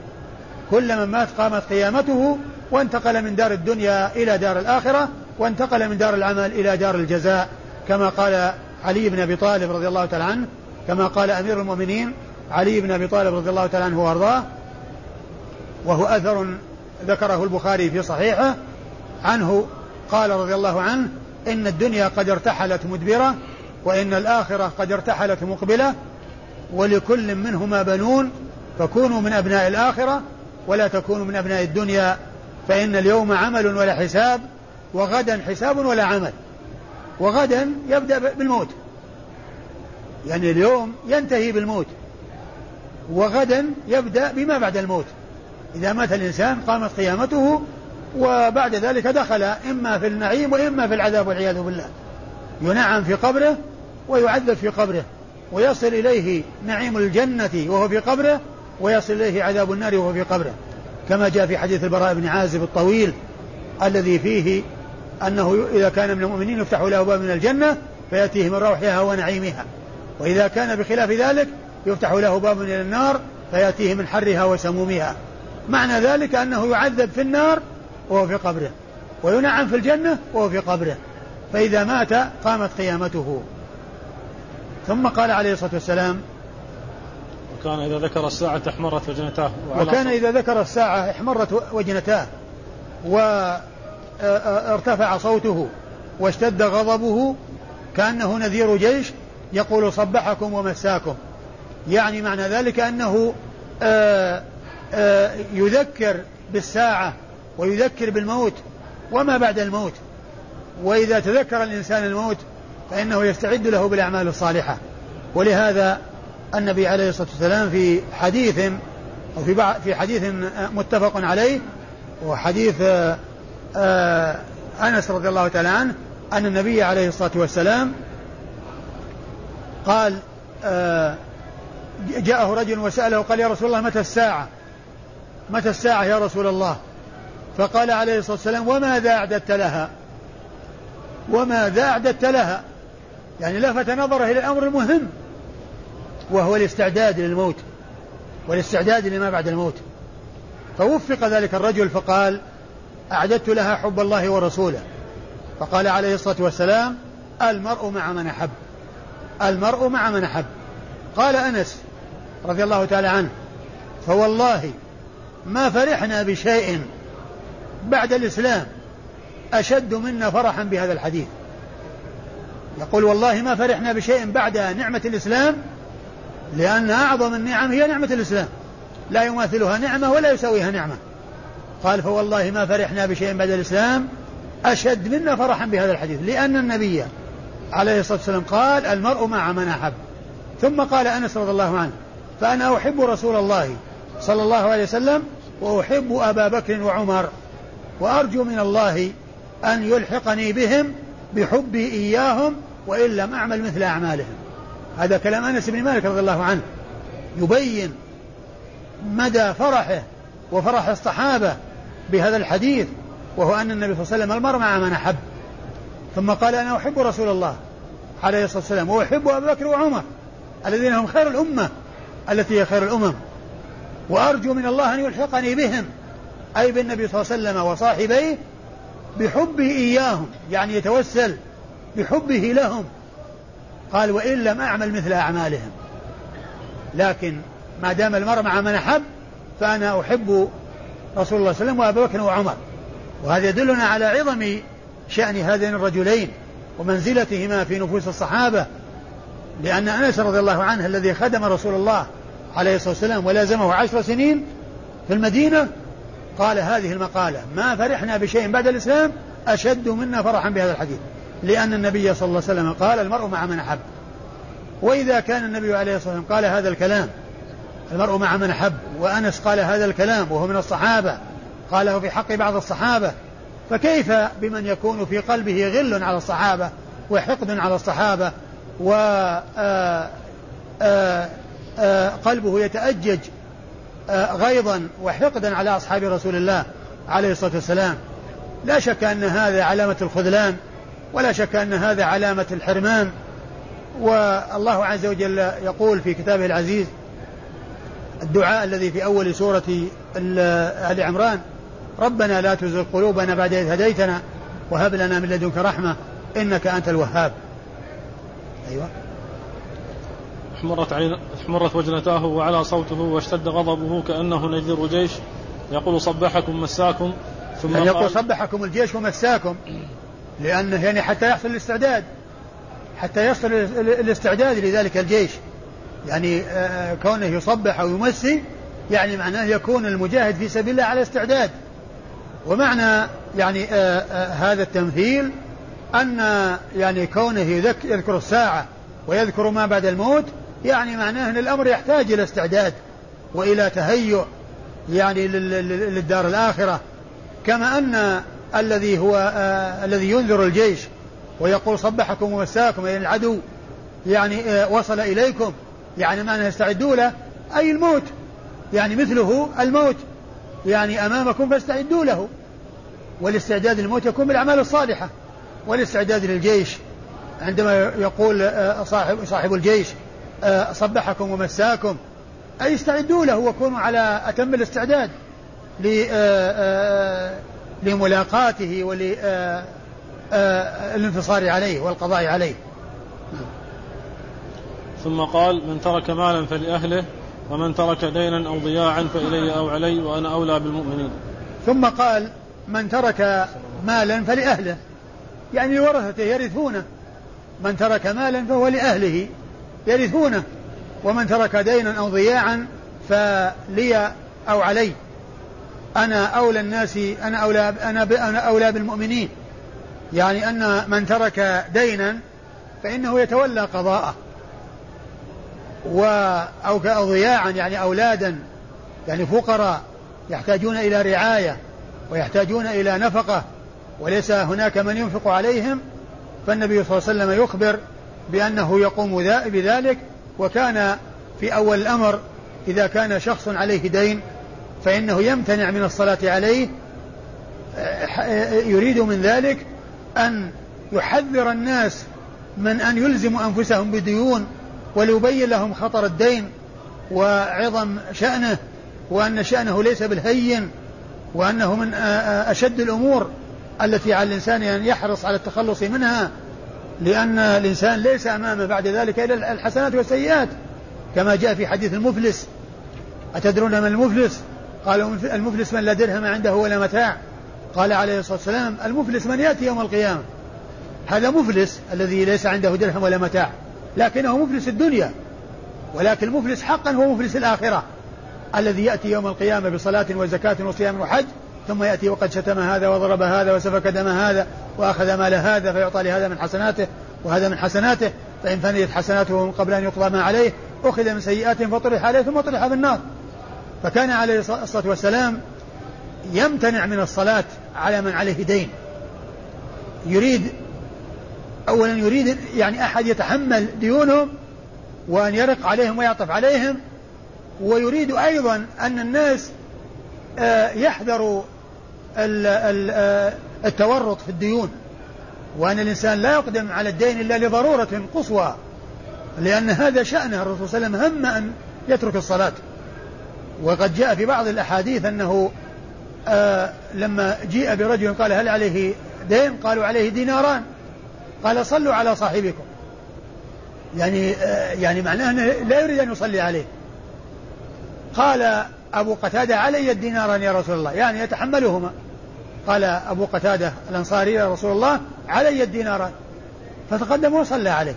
كل من مات قامت قيامته وانتقل من دار الدنيا إلى دار الآخرة وانتقل من دار العمل إلى دار الجزاء. كما قال علي بن أبي طالب رضي الله تعالى عنه كما قال أمير المؤمنين علي بن أبي طالب رضي الله تعالى عنه وأرضاه وهو أثر ذكره البخاري في صحيحه عنه قال رضي الله عنه إن الدنيا قد ارتحلت مدبرة وإن الآخرة قد ارتحلت مقبلة ولكل منهما بنون فكونوا من أبناء الآخرة ولا تكونوا من أبناء الدنيا فإن اليوم عمل ولا حساب وغدا حساب ولا عمل. وغدا يبدأ بالموت. يعني اليوم ينتهي بالموت. وغدا يبدأ بما بعد الموت. إذا مات الإنسان قامت قيامته وبعد ذلك دخل إما في النعيم وإما في العذاب والعياذ بالله. ينعم في قبره ويعذب في قبره. ويصل إليه نعيم الجنة وهو في قبره ويصل إليه عذاب النار وهو في قبره. كما جاء في حديث البراء بن عازب الطويل الذي فيه أنه إذا كان من المؤمنين يفتح له باب من الجنة فيأتيه من روحها ونعيمها. وإذا كان بخلاف ذلك يفتح له باب من النار فيأتيه من حرها وسمومها. معنى ذلك أنه يعذب في النار وهو في قبره وينعم في الجنة وهو في قبره. فإذا مات قامت قيامته. ثم قال عليه الصلاة والسلام وكان إذا ذكر الساعة احمرت وجنتاه وكان إذا ذكر الساعة احمرت وجنتاه وارتفع صوته واشتد غضبه كأنه نذير جيش يقول صبحكم ومساكم. يعني معنى ذلك أنه آآ آآ يذكر بالساعة ويذكر بالموت وما بعد الموت. وإذا تذكر الإنسان الموت فإنه يستعد له بالأعمال الصالحة. ولهذا النبي عليه الصلاة والسلام في حديث أو في في حديث متفق عليه وحديث آه، أنس رضي الله تعالى عنه أن النبي عليه الصلاة والسلام قال آه، جاءه رجل وسأله قال يا رسول الله متى الساعة؟ متى الساعة يا رسول الله؟ فقال عليه الصلاة والسلام وماذا أعددت لها؟ وماذا أعددت لها؟ يعني لفت نظره إلى الأمر المهم وهو الاستعداد للموت والاستعداد لما بعد الموت. فوفق ذلك الرجل فقال أعددت لها حب الله ورسوله. فقال عليه الصلاة والسلام المرء مع من أحب. المرء مع من أحب. قال أنس رضي الله تعالى عنه فوالله ما فرحنا بشيء بعد الإسلام أشد منا فرحا بهذا الحديث. يقول والله ما فرحنا بشيء بعد نعمة الإسلام لأن أعظم النعم هي نعمة الإسلام. لا يماثلها نعمة ولا يساويها نعمة. قال فوالله ما فرحنا بشيء بعد الإسلام أشد منا فرحا بهذا الحديث لأن النبي عليه الصلاة والسلام قال المرء مع من أحب. ثم قال أنس رضي الله عنه فأنا أحب رسول الله صلى الله عليه وسلم وأحب أبا بكر وعمر وأرجو من الله أن يلحقني بهم بحبي إياهم وإن لم أعمل مثل أعمالهم. هذا كلام أنس بن مالك رضي الله عنه يبين مدى فرحه وفرح الصحابة بهذا الحديث وهو أن النبي صلى الله عليه وسلم المرء مع من أحب. ثم قال أنا أحب رسول الله عليه الصلاة والسلام وأحب أبا بكر وعمر الذين هم خير الأمة التي هي خير الأمم. وأرجو من الله أن يلحقني بهم أي بالنبي صلى الله عليه وسلم وصاحبيه بحبه إياهم يعني يتوسل بحبه لهم. قال وإن لم أعمل مثل أعمالهم. لكن ما دام المرء مع من أحب فأنا أحب رسول الله صلى الله عليه وسلم وأبا بكر وعمر. وهذا يدلنا على عظم شأن هذين الرجلين ومنزلتهما في نفوس الصحابة لأن أنس رضي الله عنه الذي خدم رسول الله عليه الصلاة والسلام ولازمه عشر سنين في المدينة قال هذه المقالة ما فرحنا بشيء بعد الإسلام أشد منا فرحا بهذا الحديث لأن النبي صلى الله عليه وسلم قال المرء مع من أحب وإذا كان النبي عليه الصلاة والسلام قال هذا الكلام المرء مع من أحب. وأنس قال هذا الكلام وهو من الصحابة. قاله في حق بعض الصحابة. فكيف بمن يكون في قلبه غل على الصحابة وحقد على الصحابة وقلبه يتأجج غيظا وحقدا على أصحاب رسول الله عليه الصلاة والسلام. لا شك أن هذا علامة الخذلان ولا شك أن هذا علامة الحرمان. والله عز وجل يقول في كتابه العزيز الدعاء الذي في أول سورة آل عمران ربنا لا تزغ قلوبنا بعد إذ هديتنا وهب لنا من لدنك رحمة إنك أنت الوهاب. أيوة. احمرت عين احمرت وجنتاه وعلى صوته واشتد غضبه كأنه نذير جيش. يقول صبحكم مساكم ثم يعني يقول صبحكم الجيش ومساكم لأنه يعني حتى يحصل الاستعداد حتى يصل الاستعداد لذلك الجيش. يعني آه، كونه يصبح أو يمسي يعني معناه يكون المجاهد في سبيل الله على استعداد. ومعنى يعني آه، آه، هذا التمثيل أن يعني كونه يذكر الساعة ويذكر ما بعد الموت يعني معناه أن الأمر يحتاج إلى استعداد وإلى تهيؤ يعني للدار الآخرة. كما أن الذي هو آه الذي ينذر الجيش ويقول صبحكم ومساكم أي العدو يعني آه وصل إليكم يعني معناه استعدوا له أي الموت؟ يعني مثله الموت. يعني أمامكم فاستعدوا له. والاستعداد للموت يكون بالأعمال الصالحة. والاستعداد للجيش. عندما يقول آه، صاحب صاحب الجيش آه، صبحكم ومساكم. أي استعدوا له وكونوا على أتم الاستعداد آه، لملاقاته وللانتصار عليه والقضاء عليه. ثم قال من ترك مالا فلأهله ومن ترك دينا أو ضياعا فإلي أو علي وأنا أولى بالمؤمنين. ثم قال من ترك مالا فلأهله. يعني لورثته يرثونه. من ترك مالا فهو لأهله يرثونه ومن ترك دينا أو ضياعا فلي أو علي. أنا أولى الناس أنا أولى أنا أنا أولى بالمؤمنين. يعني أن من ترك دينا فإنه يتولى قضاءه. و أو ضياعا يعني أولادا يعني فقراء يحتاجون إلى رعاية ويحتاجون إلى نفقة وليس هناك من ينفق عليهم. فالنبي صلى الله عليه وسلم يخبر بأنه يقوم بذلك. وكان في أول الأمر إذا كان شخص عليه دين فإنه يمتنع من الصلاة عليه. يريد من ذلك أن يحذر الناس من أن يلزموا أنفسهم بديون وليبين لهم خطر الدين وعظم شأنه وأن شأنه ليس بالهين وأنه من أشد الأمور التي على الإنسان أن يحرص على التخلص منها لأن الإنسان ليس أمامه بعد ذلك إلا الحسنات والسيئات كما جاء في حديث المفلس. أتدرون من المفلس؟ قالوا المفلس من لا درهم عنده ولا متاع. قال عليه الصلاة والسلام المفلس من يأتي يوم القيامة؟ هذا مفلس الذي ليس عنده درهم ولا متاع. لكنه مفلس الدنيا ولكن المفلس حقا هو مفلس الآخرة الذي يأتي يوم القيامة بصلاة وزكاة وصيام وحج ثم يأتي وقد شتم هذا وضرب هذا وسفك دم هذا وأخذ مال هذا فيعطى لهذا من حسناته وهذا من حسناته فإن فنيت حسناته من قبل أن يقضى ما عليه أخذ من سيئاتهم فطرح عليه ثم طرح في النار. فكان عليه الصلاة والسلام يمتنع من الصلاة على من عليه دين. يريد أولا يريد يعني أحد يتحمل ديونهم وأن يرق عليهم ويعطف عليهم ويريد أيضا أن الناس آه، يحذروا التورط في الديون وأن الإنسان لا يقدم على الدين إلا لضرورة قصوى لأن هذا شأنه. الرسول صلى الله عليه وسلم هم أن يترك الصلاة. وقد جاء في بعض الأحاديث أنه آه لما جيء برجل قال هل عليه دين؟ قالوا عليه ديناران. قال صلوا على صاحبكم. يعني آه يعني معناه أنه لا يريد أن يصلي عليه. قال أبو قتادة علي الديناران يا رسول الله. يعني يتحملهما. قال أبو قتادة الأنصاري يا رسول الله علي الديناران. فتقدم وصلى عليه.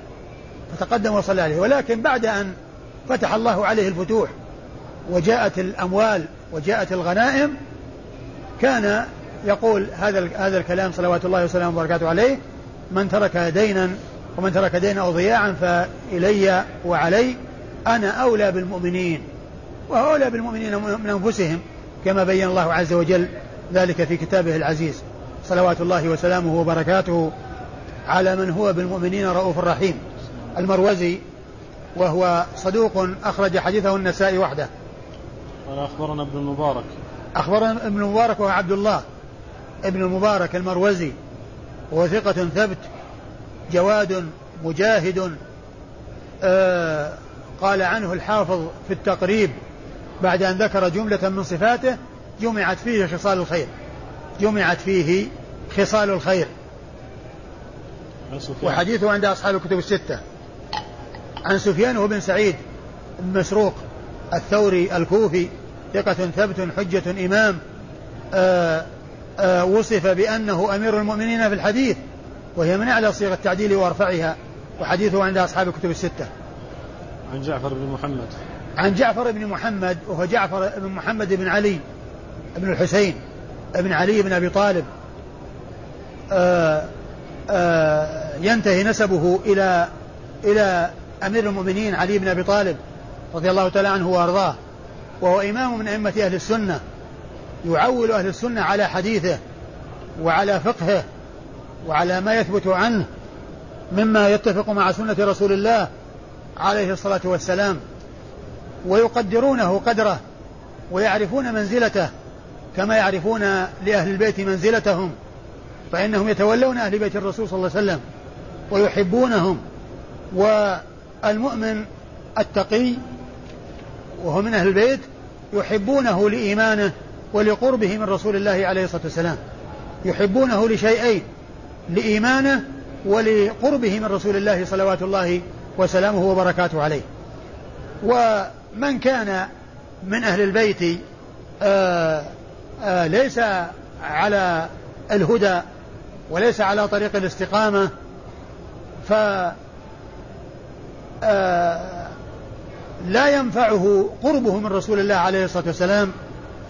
فتقدم وصلى عليه. ولكن بعد أن فتح الله عليه الفتوح وجاءت الأموال وجاءت الغنائم كان يقول هذا هذا الكلام صلوات الله وسلامه وبركاته عليه من ترك دينا ومن ترك دينا أو ضياعا فإلي وعلي أنا أولى بالمؤمنين وأولى بالمؤمنين من أنفسهم كما بين الله عز وجل ذلك في كتابه العزيز. صلوات الله وسلامه وبركاته على من هو بالمؤمنين رؤوف رحيم. المروزي وهو صدوق أخرج حديثه النسائي وحده. قال أخبرنا ابن المبارك. أخبرنا ابن المبارك وهو عبد الله. ابن المبارك المروزي. وهو ثقة ثبت جواد مجاهد آه قال عنه الحافظ في التقريب بعد أن ذكر جملة من صفاته جمعت فيه خصال الخير جمعت فيه خصال الخير. وحديثه عند أصحاب الكتب الستة. عن سفيان بن سعيد بن مسروق الثوري الكوفي ثقة ثبت حجة إمام آه، وصف بأنه أمير المؤمنين في الحديث وهي من أعلى صيغ التعديل وأرفعها وحديثه عند أصحاب الكتب الستة. عن جعفر بن محمد. عن جعفر بن محمد وهو جعفر بن محمد بن علي بن الحسين بن علي بن أبي طالب. آآ آآ ينتهي نسبه إلى إلى أمير المؤمنين علي بن أبي طالب رضي الله تعالى عنه وأرضاه وهو إمام من أئمة أهل السنة. يعول أهل السنة على حديثه وعلى فقهه وعلى ما يثبت عنه مما يتفق مع سنة رسول الله عليه الصلاة والسلام ويقدرونه قدره ويعرفون منزلته كما يعرفون لأهل البيت منزلتهم فإنهم يتولون أهل بيت الرسول صلى الله عليه وسلم ويحبونهم والمؤمن التقي وهو من أهل البيت يحبونه لإيمانه ولقربه من رسول الله عليه الصلاة والسلام. يحبونه لشيئين لإيمانه ولقربه من رسول الله صلوات الله وسلامه وبركاته عليه. ومن كان من أهل البيت آآ آه، آآ آه، ليس على الهدى وليس على طريق الاستقامة ف آه، لا ينفعه قربه من رسول الله عليه الصلاة والسلام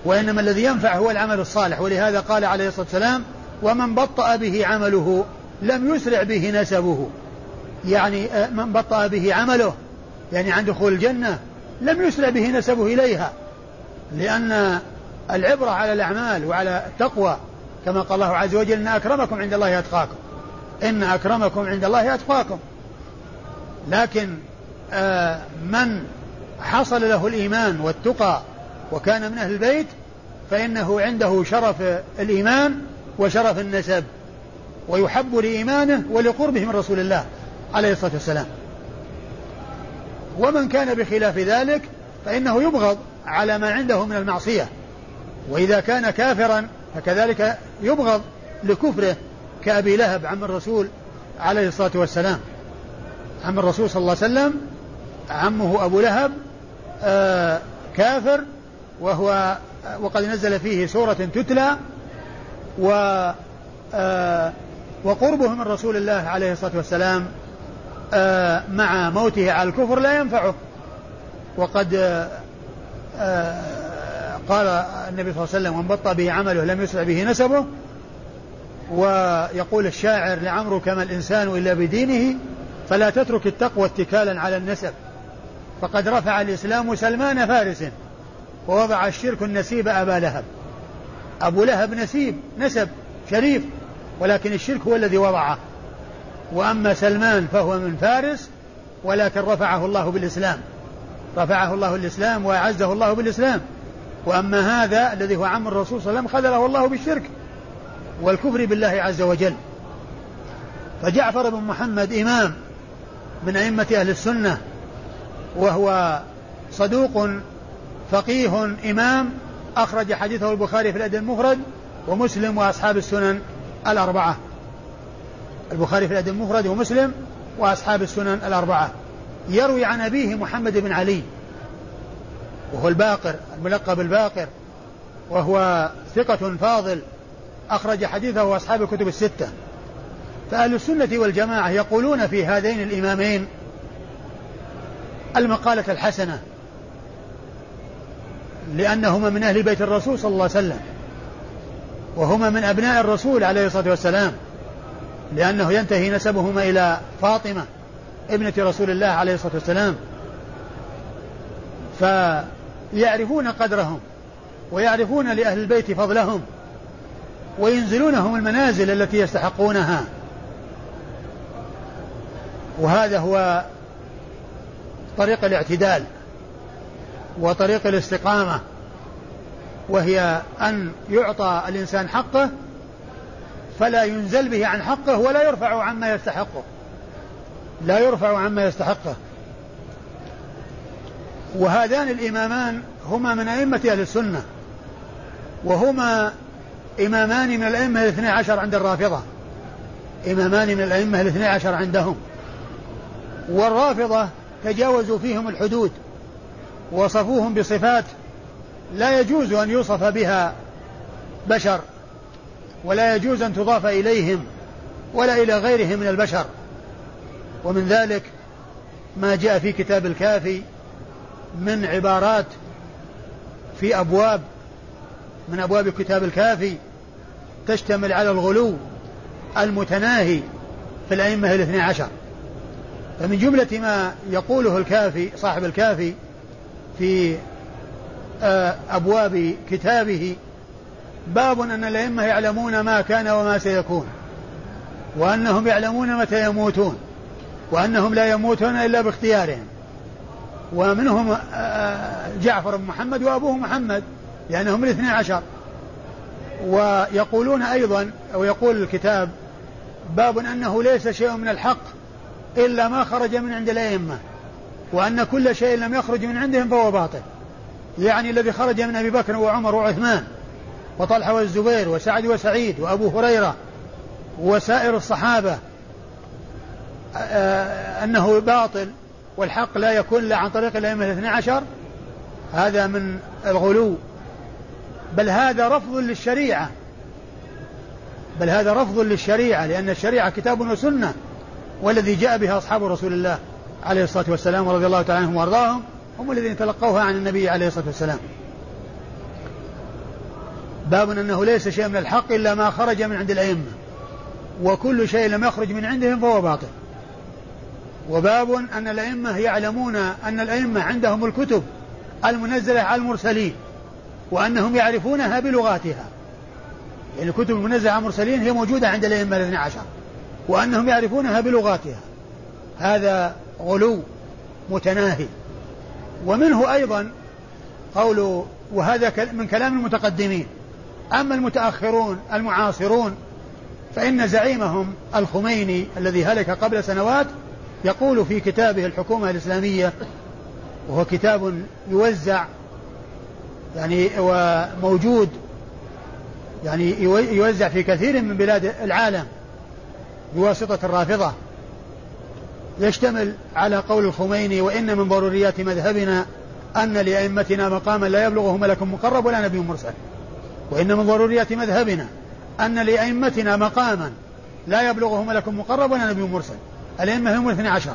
وإنما الذي ينفع هو العمل الصالح. ولهذا قال عليه الصلاة والسلام ومن بطأ به عمله لم يسرع به نسبه. يعني آه، من بطأ به عمله يعني عن دخول الجنة لم يسرع به نسبه إليها. لأن العبرة على الأعمال وعلى التقوى كما قال الله عز وجل إن أكرمكم عند الله أتقاكم. إن أكرمكم عند الله أتقاكم. لكن آه من حصل له الإيمان والتقى وكان من أهل البيت فإنه عنده شرف الإيمان وشرف النسب ويحب لإيمانه ولقربه من رسول الله عليه الصلاة والسلام. ومن كان بخلاف ذلك فإنه يبغض على ما عنده من المعصية. وإذا كان كافرا فكذلك يبغض لكفره كأبي لهب عم الرسول عليه الصلاة والسلام. عم الرسول صلى الله عليه وسلم عمه أبو لهب آه كافر وهو وقد نزل فيه سورة تتلى و آه وقربه من رسول الله عليه الصلاة والسلام آه مع موته على الكفر لا ينفعه. وقد آه قال النبي صلى الله عليه وسلم من بطأ به عمله لم يسرع به نسبه. ويقول الشاعر لعمرك ما الإنسان إلا بدينه فلا تترك التقوى اتكالا على النسب. فقد رفع الإسلام سلمان فارس. ووضع الشرك النسيب أبا لهب. أبو لهب نسيب نسب شريف ولكن الشرك هو الذي وضعه. وأما سلمان فهو من فارس ولكن رفعه الله بالإسلام. رفعه الله الإسلام وأعزه الله بالإسلام. وأما هذا الذي هو عم الرسول صلى الله عليه وسلم خذله الله بالشرك والكفر بالله عز وجل. فجعفر بن محمد إمام من أئمة أهل السنة وهو صدوق فقيه إمام أخرج حديثه البخاري في الأدب المفرد ومسلم وأصحاب السنن الأربعة. البخاري في الأدب المفرد ومسلم وأصحاب السنن الأربعة. يروي عن أبيه محمد بن علي وهو الباقر الملقب الباقر وهو ثقة فاضل أخرج حديثه أصحاب الكتب الستة. فأهل السنة والجماعة يقولون في هذين الإمامين المقالة الحسنة لأنهما من أهل بيت الرسول صلى الله عليه وسلم. وهما من أبناء الرسول عليه الصلاة والسلام. لأنه ينتهي نسبهما إلى فاطمة ابنة رسول الله عليه الصلاة والسلام. فيعرفون قدرهم ويعرفون لأهل البيت فضلهم وينزلونهم المنازل التي يستحقونها. وهذا هو طريق الاعتدال. وطريق الاستقامة وهي أن يعطى الإنسان حقه فلا ينزل به عن حقه ولا يرفع عما يستحقه. لا يرفع عما يستحقه. وهذان الإمامان هما من أئمة أهل السنة وهما إمامان من الأئمة الاثنى عشر عند الرافضة. إمامان من الأئمة الاثنى عشر عندهم. والرافضة تجاوزوا فيهم الحدود. وصفوهم بصفات لا يجوز أن يوصف بها بشر ولا يجوز أن تضاف إليهم ولا إلى غيرهم من البشر. ومن ذلك ما جاء في كتاب الكافي من عبارات في أبواب من أبواب كتاب الكافي تشتمل على الغلو المتناهي في الأئمة الاثني عشر. فمن جملة ما يقوله الكافي صاحب الكافي في آه، أبواب كتابه. باب أن الأئمة يعلمون ما كان وما سيكون وأنهم يعلمون متى يموتون وأنهم لا يموتون إلا باختيارهم. ومنهم آه، جعفر بن محمد وأبوه محمد لأنهم الاثنى عشر. ويقولون أيضا أو يقول الكتاب باب أنه ليس شيء من الحق إلا ما خرج من عند الأئمة. وأن كل شيء لم يخرج من عندهم فهو باطل. يعني الذي خرج من أبي بكر وعمر وعثمان وطلحة والزبير وسعد وسعيد وأبو هريرة وسائر الصحابة أنه باطل والحق لا يكون إلا عن طريق الأئمة الاثنى عشر هذا من الغلو. بل هذا رفض للشريعة. بل هذا رفض للشريعة لأن الشريعة كتاب وسنة والذي جاء بها أصحاب رسول الله. عليه الصلاة والسلام ورضي الله تعالى عنهم وأرضاهم هم الذين تلقوها عن النبي عليه الصلاة والسلام. باب أنه ليس شيء من الحق إلا ما خرج من عند الأئمة وكل شيء لم يخرج من عندهم فهو باطل. وباب أن الأئمة يعلمون أن الأئمة عندهم الكتب المنزلة على المرسلين وأنهم يعرفونها بلغاتها. يعني الكتب المنزلة على المرسلين هي موجودة عند الأئمة الاثنى عشر وأنهم يعرفونها بلغاتها. هذا غلو متناهي. ومنه أيضا قول وهذا من كلام المتقدمين. أما المتأخرون المعاصرون فإن زعيمهم الخميني الذي هلك قبل سنوات يقول في كتابه الحكومة الإسلامية وهو كتاب يوزع يعني وموجود يعني يوزع في كثير من بلاد العالم بواسطة الرافضة. يشتمل على قول الخميني وإن من ضروريات مذهبنا أن لأئمتنا مقاما لا يبلغه ملك مقرب ولا نبي مرسل. وإن من ضروريات مذهبنا أن لأئمتنا مقاما لا يبلغه ملك مقرب ولا نبي مرسل. الأئمة هم الاثنى عشر.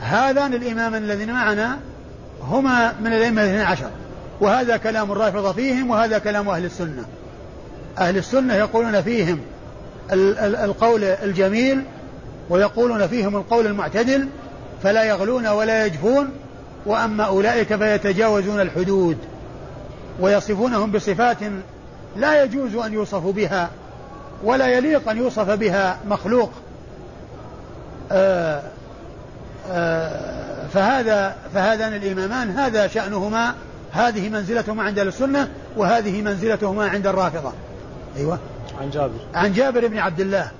هذان الإمامان الذين معنا هما من الأئمة الاثنى عشر. وهذا كلام الرافضة فيهم وهذا كلام أهل السنة. أهل السنة يقولون فيهم القول الجميل ويقولون فيهم القول المعتدل فلا يغلون ولا يجفون وأما أولئك فيتجاوزون الحدود ويصفونهم بصفات لا يجوز أن يوصفوا بها ولا يليق أن يوصف بها مخلوق. آآ آآ فهذا فهذان الإمامان هذا شأنهما هذه منزلته ما عند السنة وهذه منزلته ما عند الرافضة. أيوة. عن جابر. عن جابر بن عبد الله.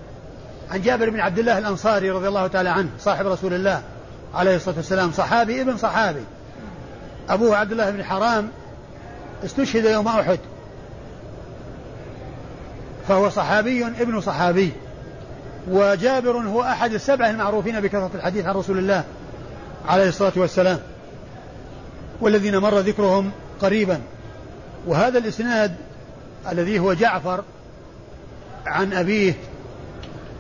عن جابر بن عبد الله الأنصاري رضي الله تعالى عنه صاحب رسول الله عليه الصلاة والسلام صحابي ابن صحابي. أبوه عبد الله بن حرام استشهد يوم أحد. فهو صحابي ابن صحابي. وجابر هو أحد السبعة المعروفين بكثرة الحديث عن رسول الله عليه الصلاة والسلام. والذين مر ذكرهم قريبا. وهذا الإسناد الذي هو جعفر عن أبيه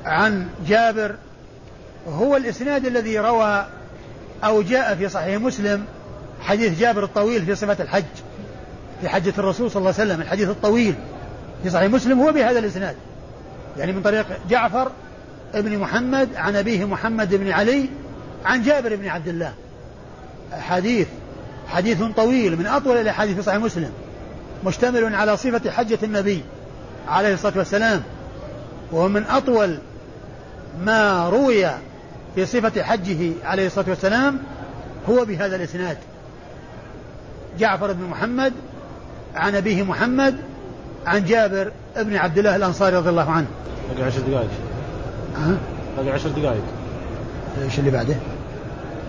عن جابر هو الإسناد الذي روى أو جاء في صحيح مسلم حديث جابر الطويل في صفة الحج في حجة الرسول صلى الله عليه وسلم الحديث الطويل في صحيح مسلم هو بهذا الإسناد. يعني من طريق جعفر ابن محمد عن أبيه محمد بن علي عن جابر بن عبد الله. حديث حديث طويل من أطول الأحاديث في صحيح مسلم مشتمل على صفة حجة النبي عليه الصلاة والسلام وهو من أطول ما روي في صفة حجه عليه الصلاة والسلام هو بهذا الإسناد. جعفر بن محمد عن أبيه محمد عن جابر بن عبد الله الأنصاري رضي الله عنه. باقي عشر دقائق. ها؟ باقي عشر دقائق. إيش اللي بعده؟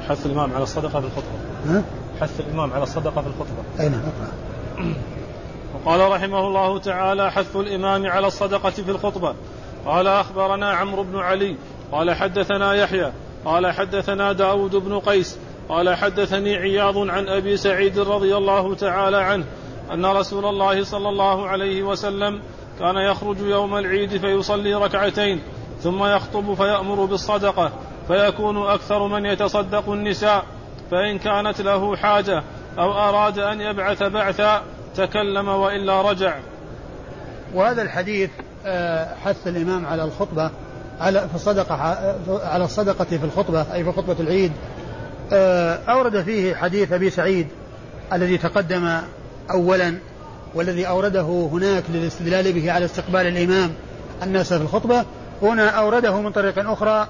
حث الإمام على الصدقة في الخطبة. ها؟ حث الإمام على الصدقة في الخطبة. أي نعم وقال رحمه الله تعالى حث الإمام على الصدقة في الخطبة. قال أخبرنا عمرو بن علي قال حدثنا يحيى قال حدثنا داود بن قيس قال حدثني عياض عن أبي سعيد رضي الله تعالى عنه أن رسول الله صلى الله عليه وسلم كان يخرج يوم العيد فيصلي ركعتين ثم يخطب فيأمر بالصدقة فيكون أكثر من يتصدق النساء فإن كانت له حاجة أو أراد أن يبعث بعثا تكلم وإلا رجع. وهذا الحديث حث الإمام على الخطبة على في الصدقة على الصدقة في الخطبة أي في خطبة العيد. آه، أورد فيه حديث أبي سعيد الذي تقدم أولا والذي أورده هناك للاستدلال به على استقبال الإمام الناس في الخطبة. هنا أورده من طريق أخرى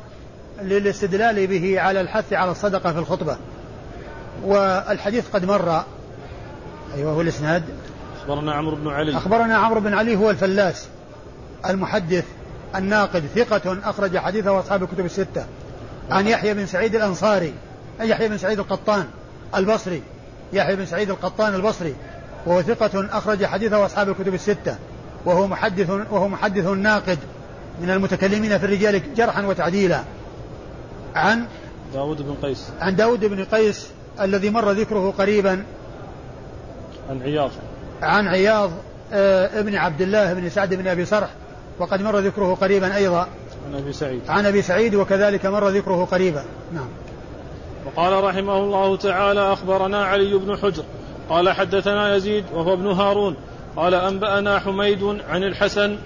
للاستدلال به على الحث على الصدقة في الخطبة. والحديث قد مر. أيوه هو الإسناد. أخبرنا عمرو بن علي. أخبرنا عمرو بن علي هو الفلاس. المحدث الناقد ثقة أخرج حديثه أصحاب الكتب الستة. عن يحيى بن سعيد الأنصاري. يحيى بن سعيد القطان البصري. يحيى بن سعيد القطان البصري. وهو ثقة أخرج حديثه أصحاب الكتب الستة. وهو محدث وهو محدث ناقد من المتكلمين في الرجال جرحا وتعديلا. عن داود بن قيس. عن داود بن قيس الذي مر ذكره قريبا. عن عياض. عن عياض آه، ابن عبد الله بن سعد بن أبي صرح. وقد مر ذكره قريبا أيضا. عن أبي سعيد. عن أبي سعيد وكذلك مر ذكره قريبا. نعم. وقال رحمه الله تعالى أخبرنا علي بن حجر. قال حدثنا يزيد وهو ابن هارون. قال أنبأنا حميد عن الحسن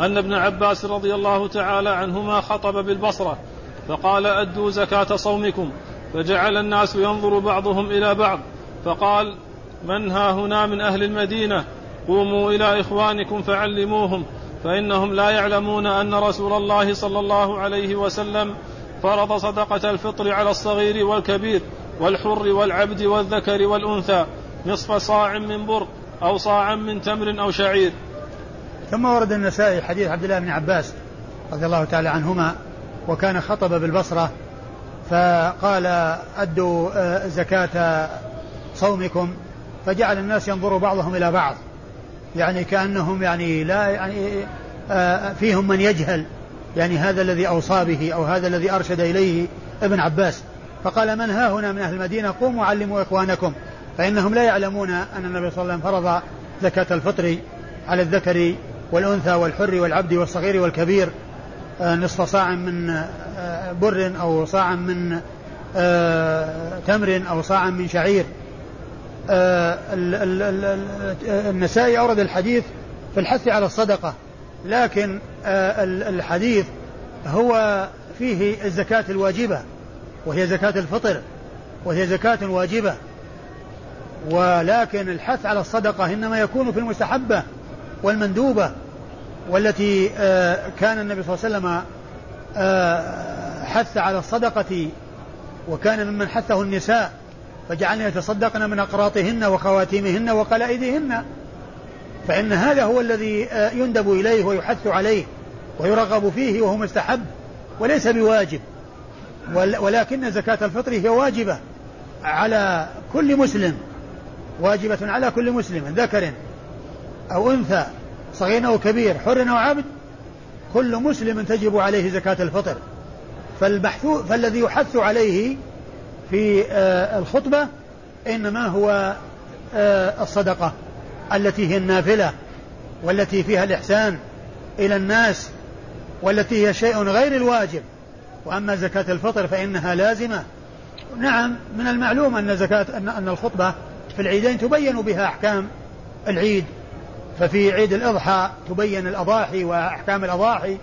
أن ابن عباس رضي الله تعالى عنهما خطب بالبصرة فقال أدوا زكاة صومكم. فجعل الناس ينظر بعضهم إلى بعض فقال من ها هنا من أهل المدينة؟ قوموا إلى إخوانكم فعلموهم. فإنهم لا يعلمون أن رسول الله صلى الله عليه وسلم فرض صدقة الفطر على الصغير والكبير والحر والعبد والذكر والأنثى نصف صاع من بر أو صاعا من تمر أو شعير. ثم ورد النسائي حديث عبد الله بن عباس رضي الله تعالى عنهما وكان خطب بالبصرة فقال أدوا آه، زكاة صومكم. فجعل الناس ينظر بعضهم إلى بعض. يعني كأنهم يعني لا يعني آه، فيهم من يجهل يعني هذا الذي أوصى به أو هذا الذي أرشد إليه ابن عباس. فقال من ها هنا من أهل المدينة؟ قوموا علموا إخوانكم. فإنهم لا يعلمون أن النبي صلى الله عليه وسلم فرض زكاة الفطر على الذكر والأنثى والحر والعبد والصغير والكبير آه، نصف صاع من آه، بر أو صاع من تمر أو صاع من شعير. النسائي أورد الحديث في الحث على الصدقة لكن آه، الحديث هو فيه الزكاة الواجبة وهي زكاة الفطر وهي زكاة واجبة ولكن الحث على الصدقة إنما يكون في المستحبة والمندوبة والتي آه، كان النبي صلى الله عليه وسلم حث على الصدقة وكان ممن حثه النساء فجعلن يتصدقن من أقراطهن وخواتيمهن وقلائدهن. فإن هذا هو الذي آه، يندب إليه ويحث عليه ويرغب فيه وهو مستحب وليس بواجب. ولكن زكاة الفطر هي واجبة على كل مسلم. واجبة على كل مسلم ذكر أو أنثى صغير أو كبير حر أو عبد كل مسلم تجب عليه زكاة الفطر. فالبحث فالذي يحث عليه في آه، الخطبة إنما هو آه، الصدقة التي هي النافلة والتي فيها الإحسان إلى الناس والتي هي شيء غير الواجب. وأما زكاة الفطر فإنها لازمة. نعم من المعلوم أن زكاة أن أن الخطبة في العيدين تبين بها أحكام العيد. ففي عيد الأضحى تبين الأضاحي وأحكام الأضاحي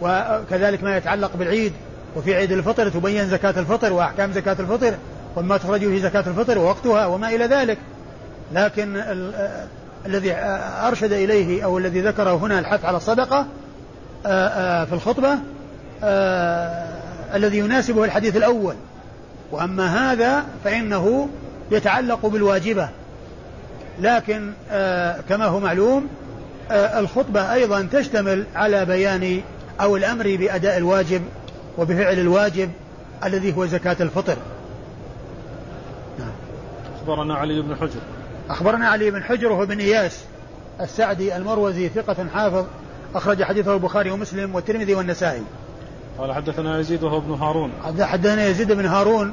وكذلك ما يتعلق بالعيد. وفي عيد الفطر تبين زكاة الفطر وأحكام زكاة الفطر وما تخرج في زكاة الفطر ووقتها وما إلى ذلك. لكن ال الذي أرشد إليه أو الذي ذكره هنا الحث على الصدقة في الخطبة الذي يناسبه الحديث الأول. وأما هذا فإنه يتعلق بالواجبة. لكن كما هو معلوم الخطبة أيضا تشتمل على بيان أو الأمر بأداء الواجب وبفعل الواجب الذي هو زكاة الفطر. نعم. أخبرنا علي بن حجر. أخبرنا علي بن حجر وهو بن إياس السعدي المروزي ثقة حافظ أخرج حديثه البخاري ومسلم والترمذي والنسائي. قال حدثنا يزيد وهو ابن هارون. حدثنا يزيد بن هارون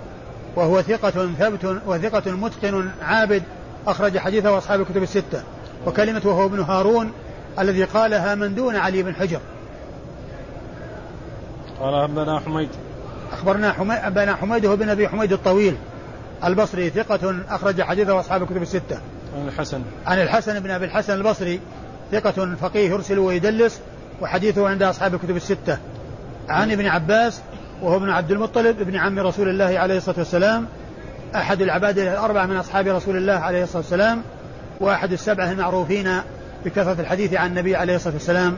وهو ثقة ثبت وثقة متقن عابد أخرج حديثه أصحاب الكتب الستة. وكلمة وهو ابن هارون الذي قالها من دون علي بن حجر. قال أنبنا حميد أخبرنا حميد أنبنا حميد هو بن أبي حميد الطويل البصري ثقة أخرج حديثه أصحاب الكتب الستة. عن الحسن. عن الحسن بن أبي الحسن البصري ثقة فقيه يرسل ويدلس وحديثه عند أصحاب الكتب الستة. عن ابن عباس وهو ابن عبد المطلب ابن عم رسول الله عليه الصلاة والسلام أحد العباد الأربعة من أصحاب رسول الله عليه الصلاة والسلام وأحد السبعة المعروفين بكثرة الحديث عن النبي عليه الصلاة والسلام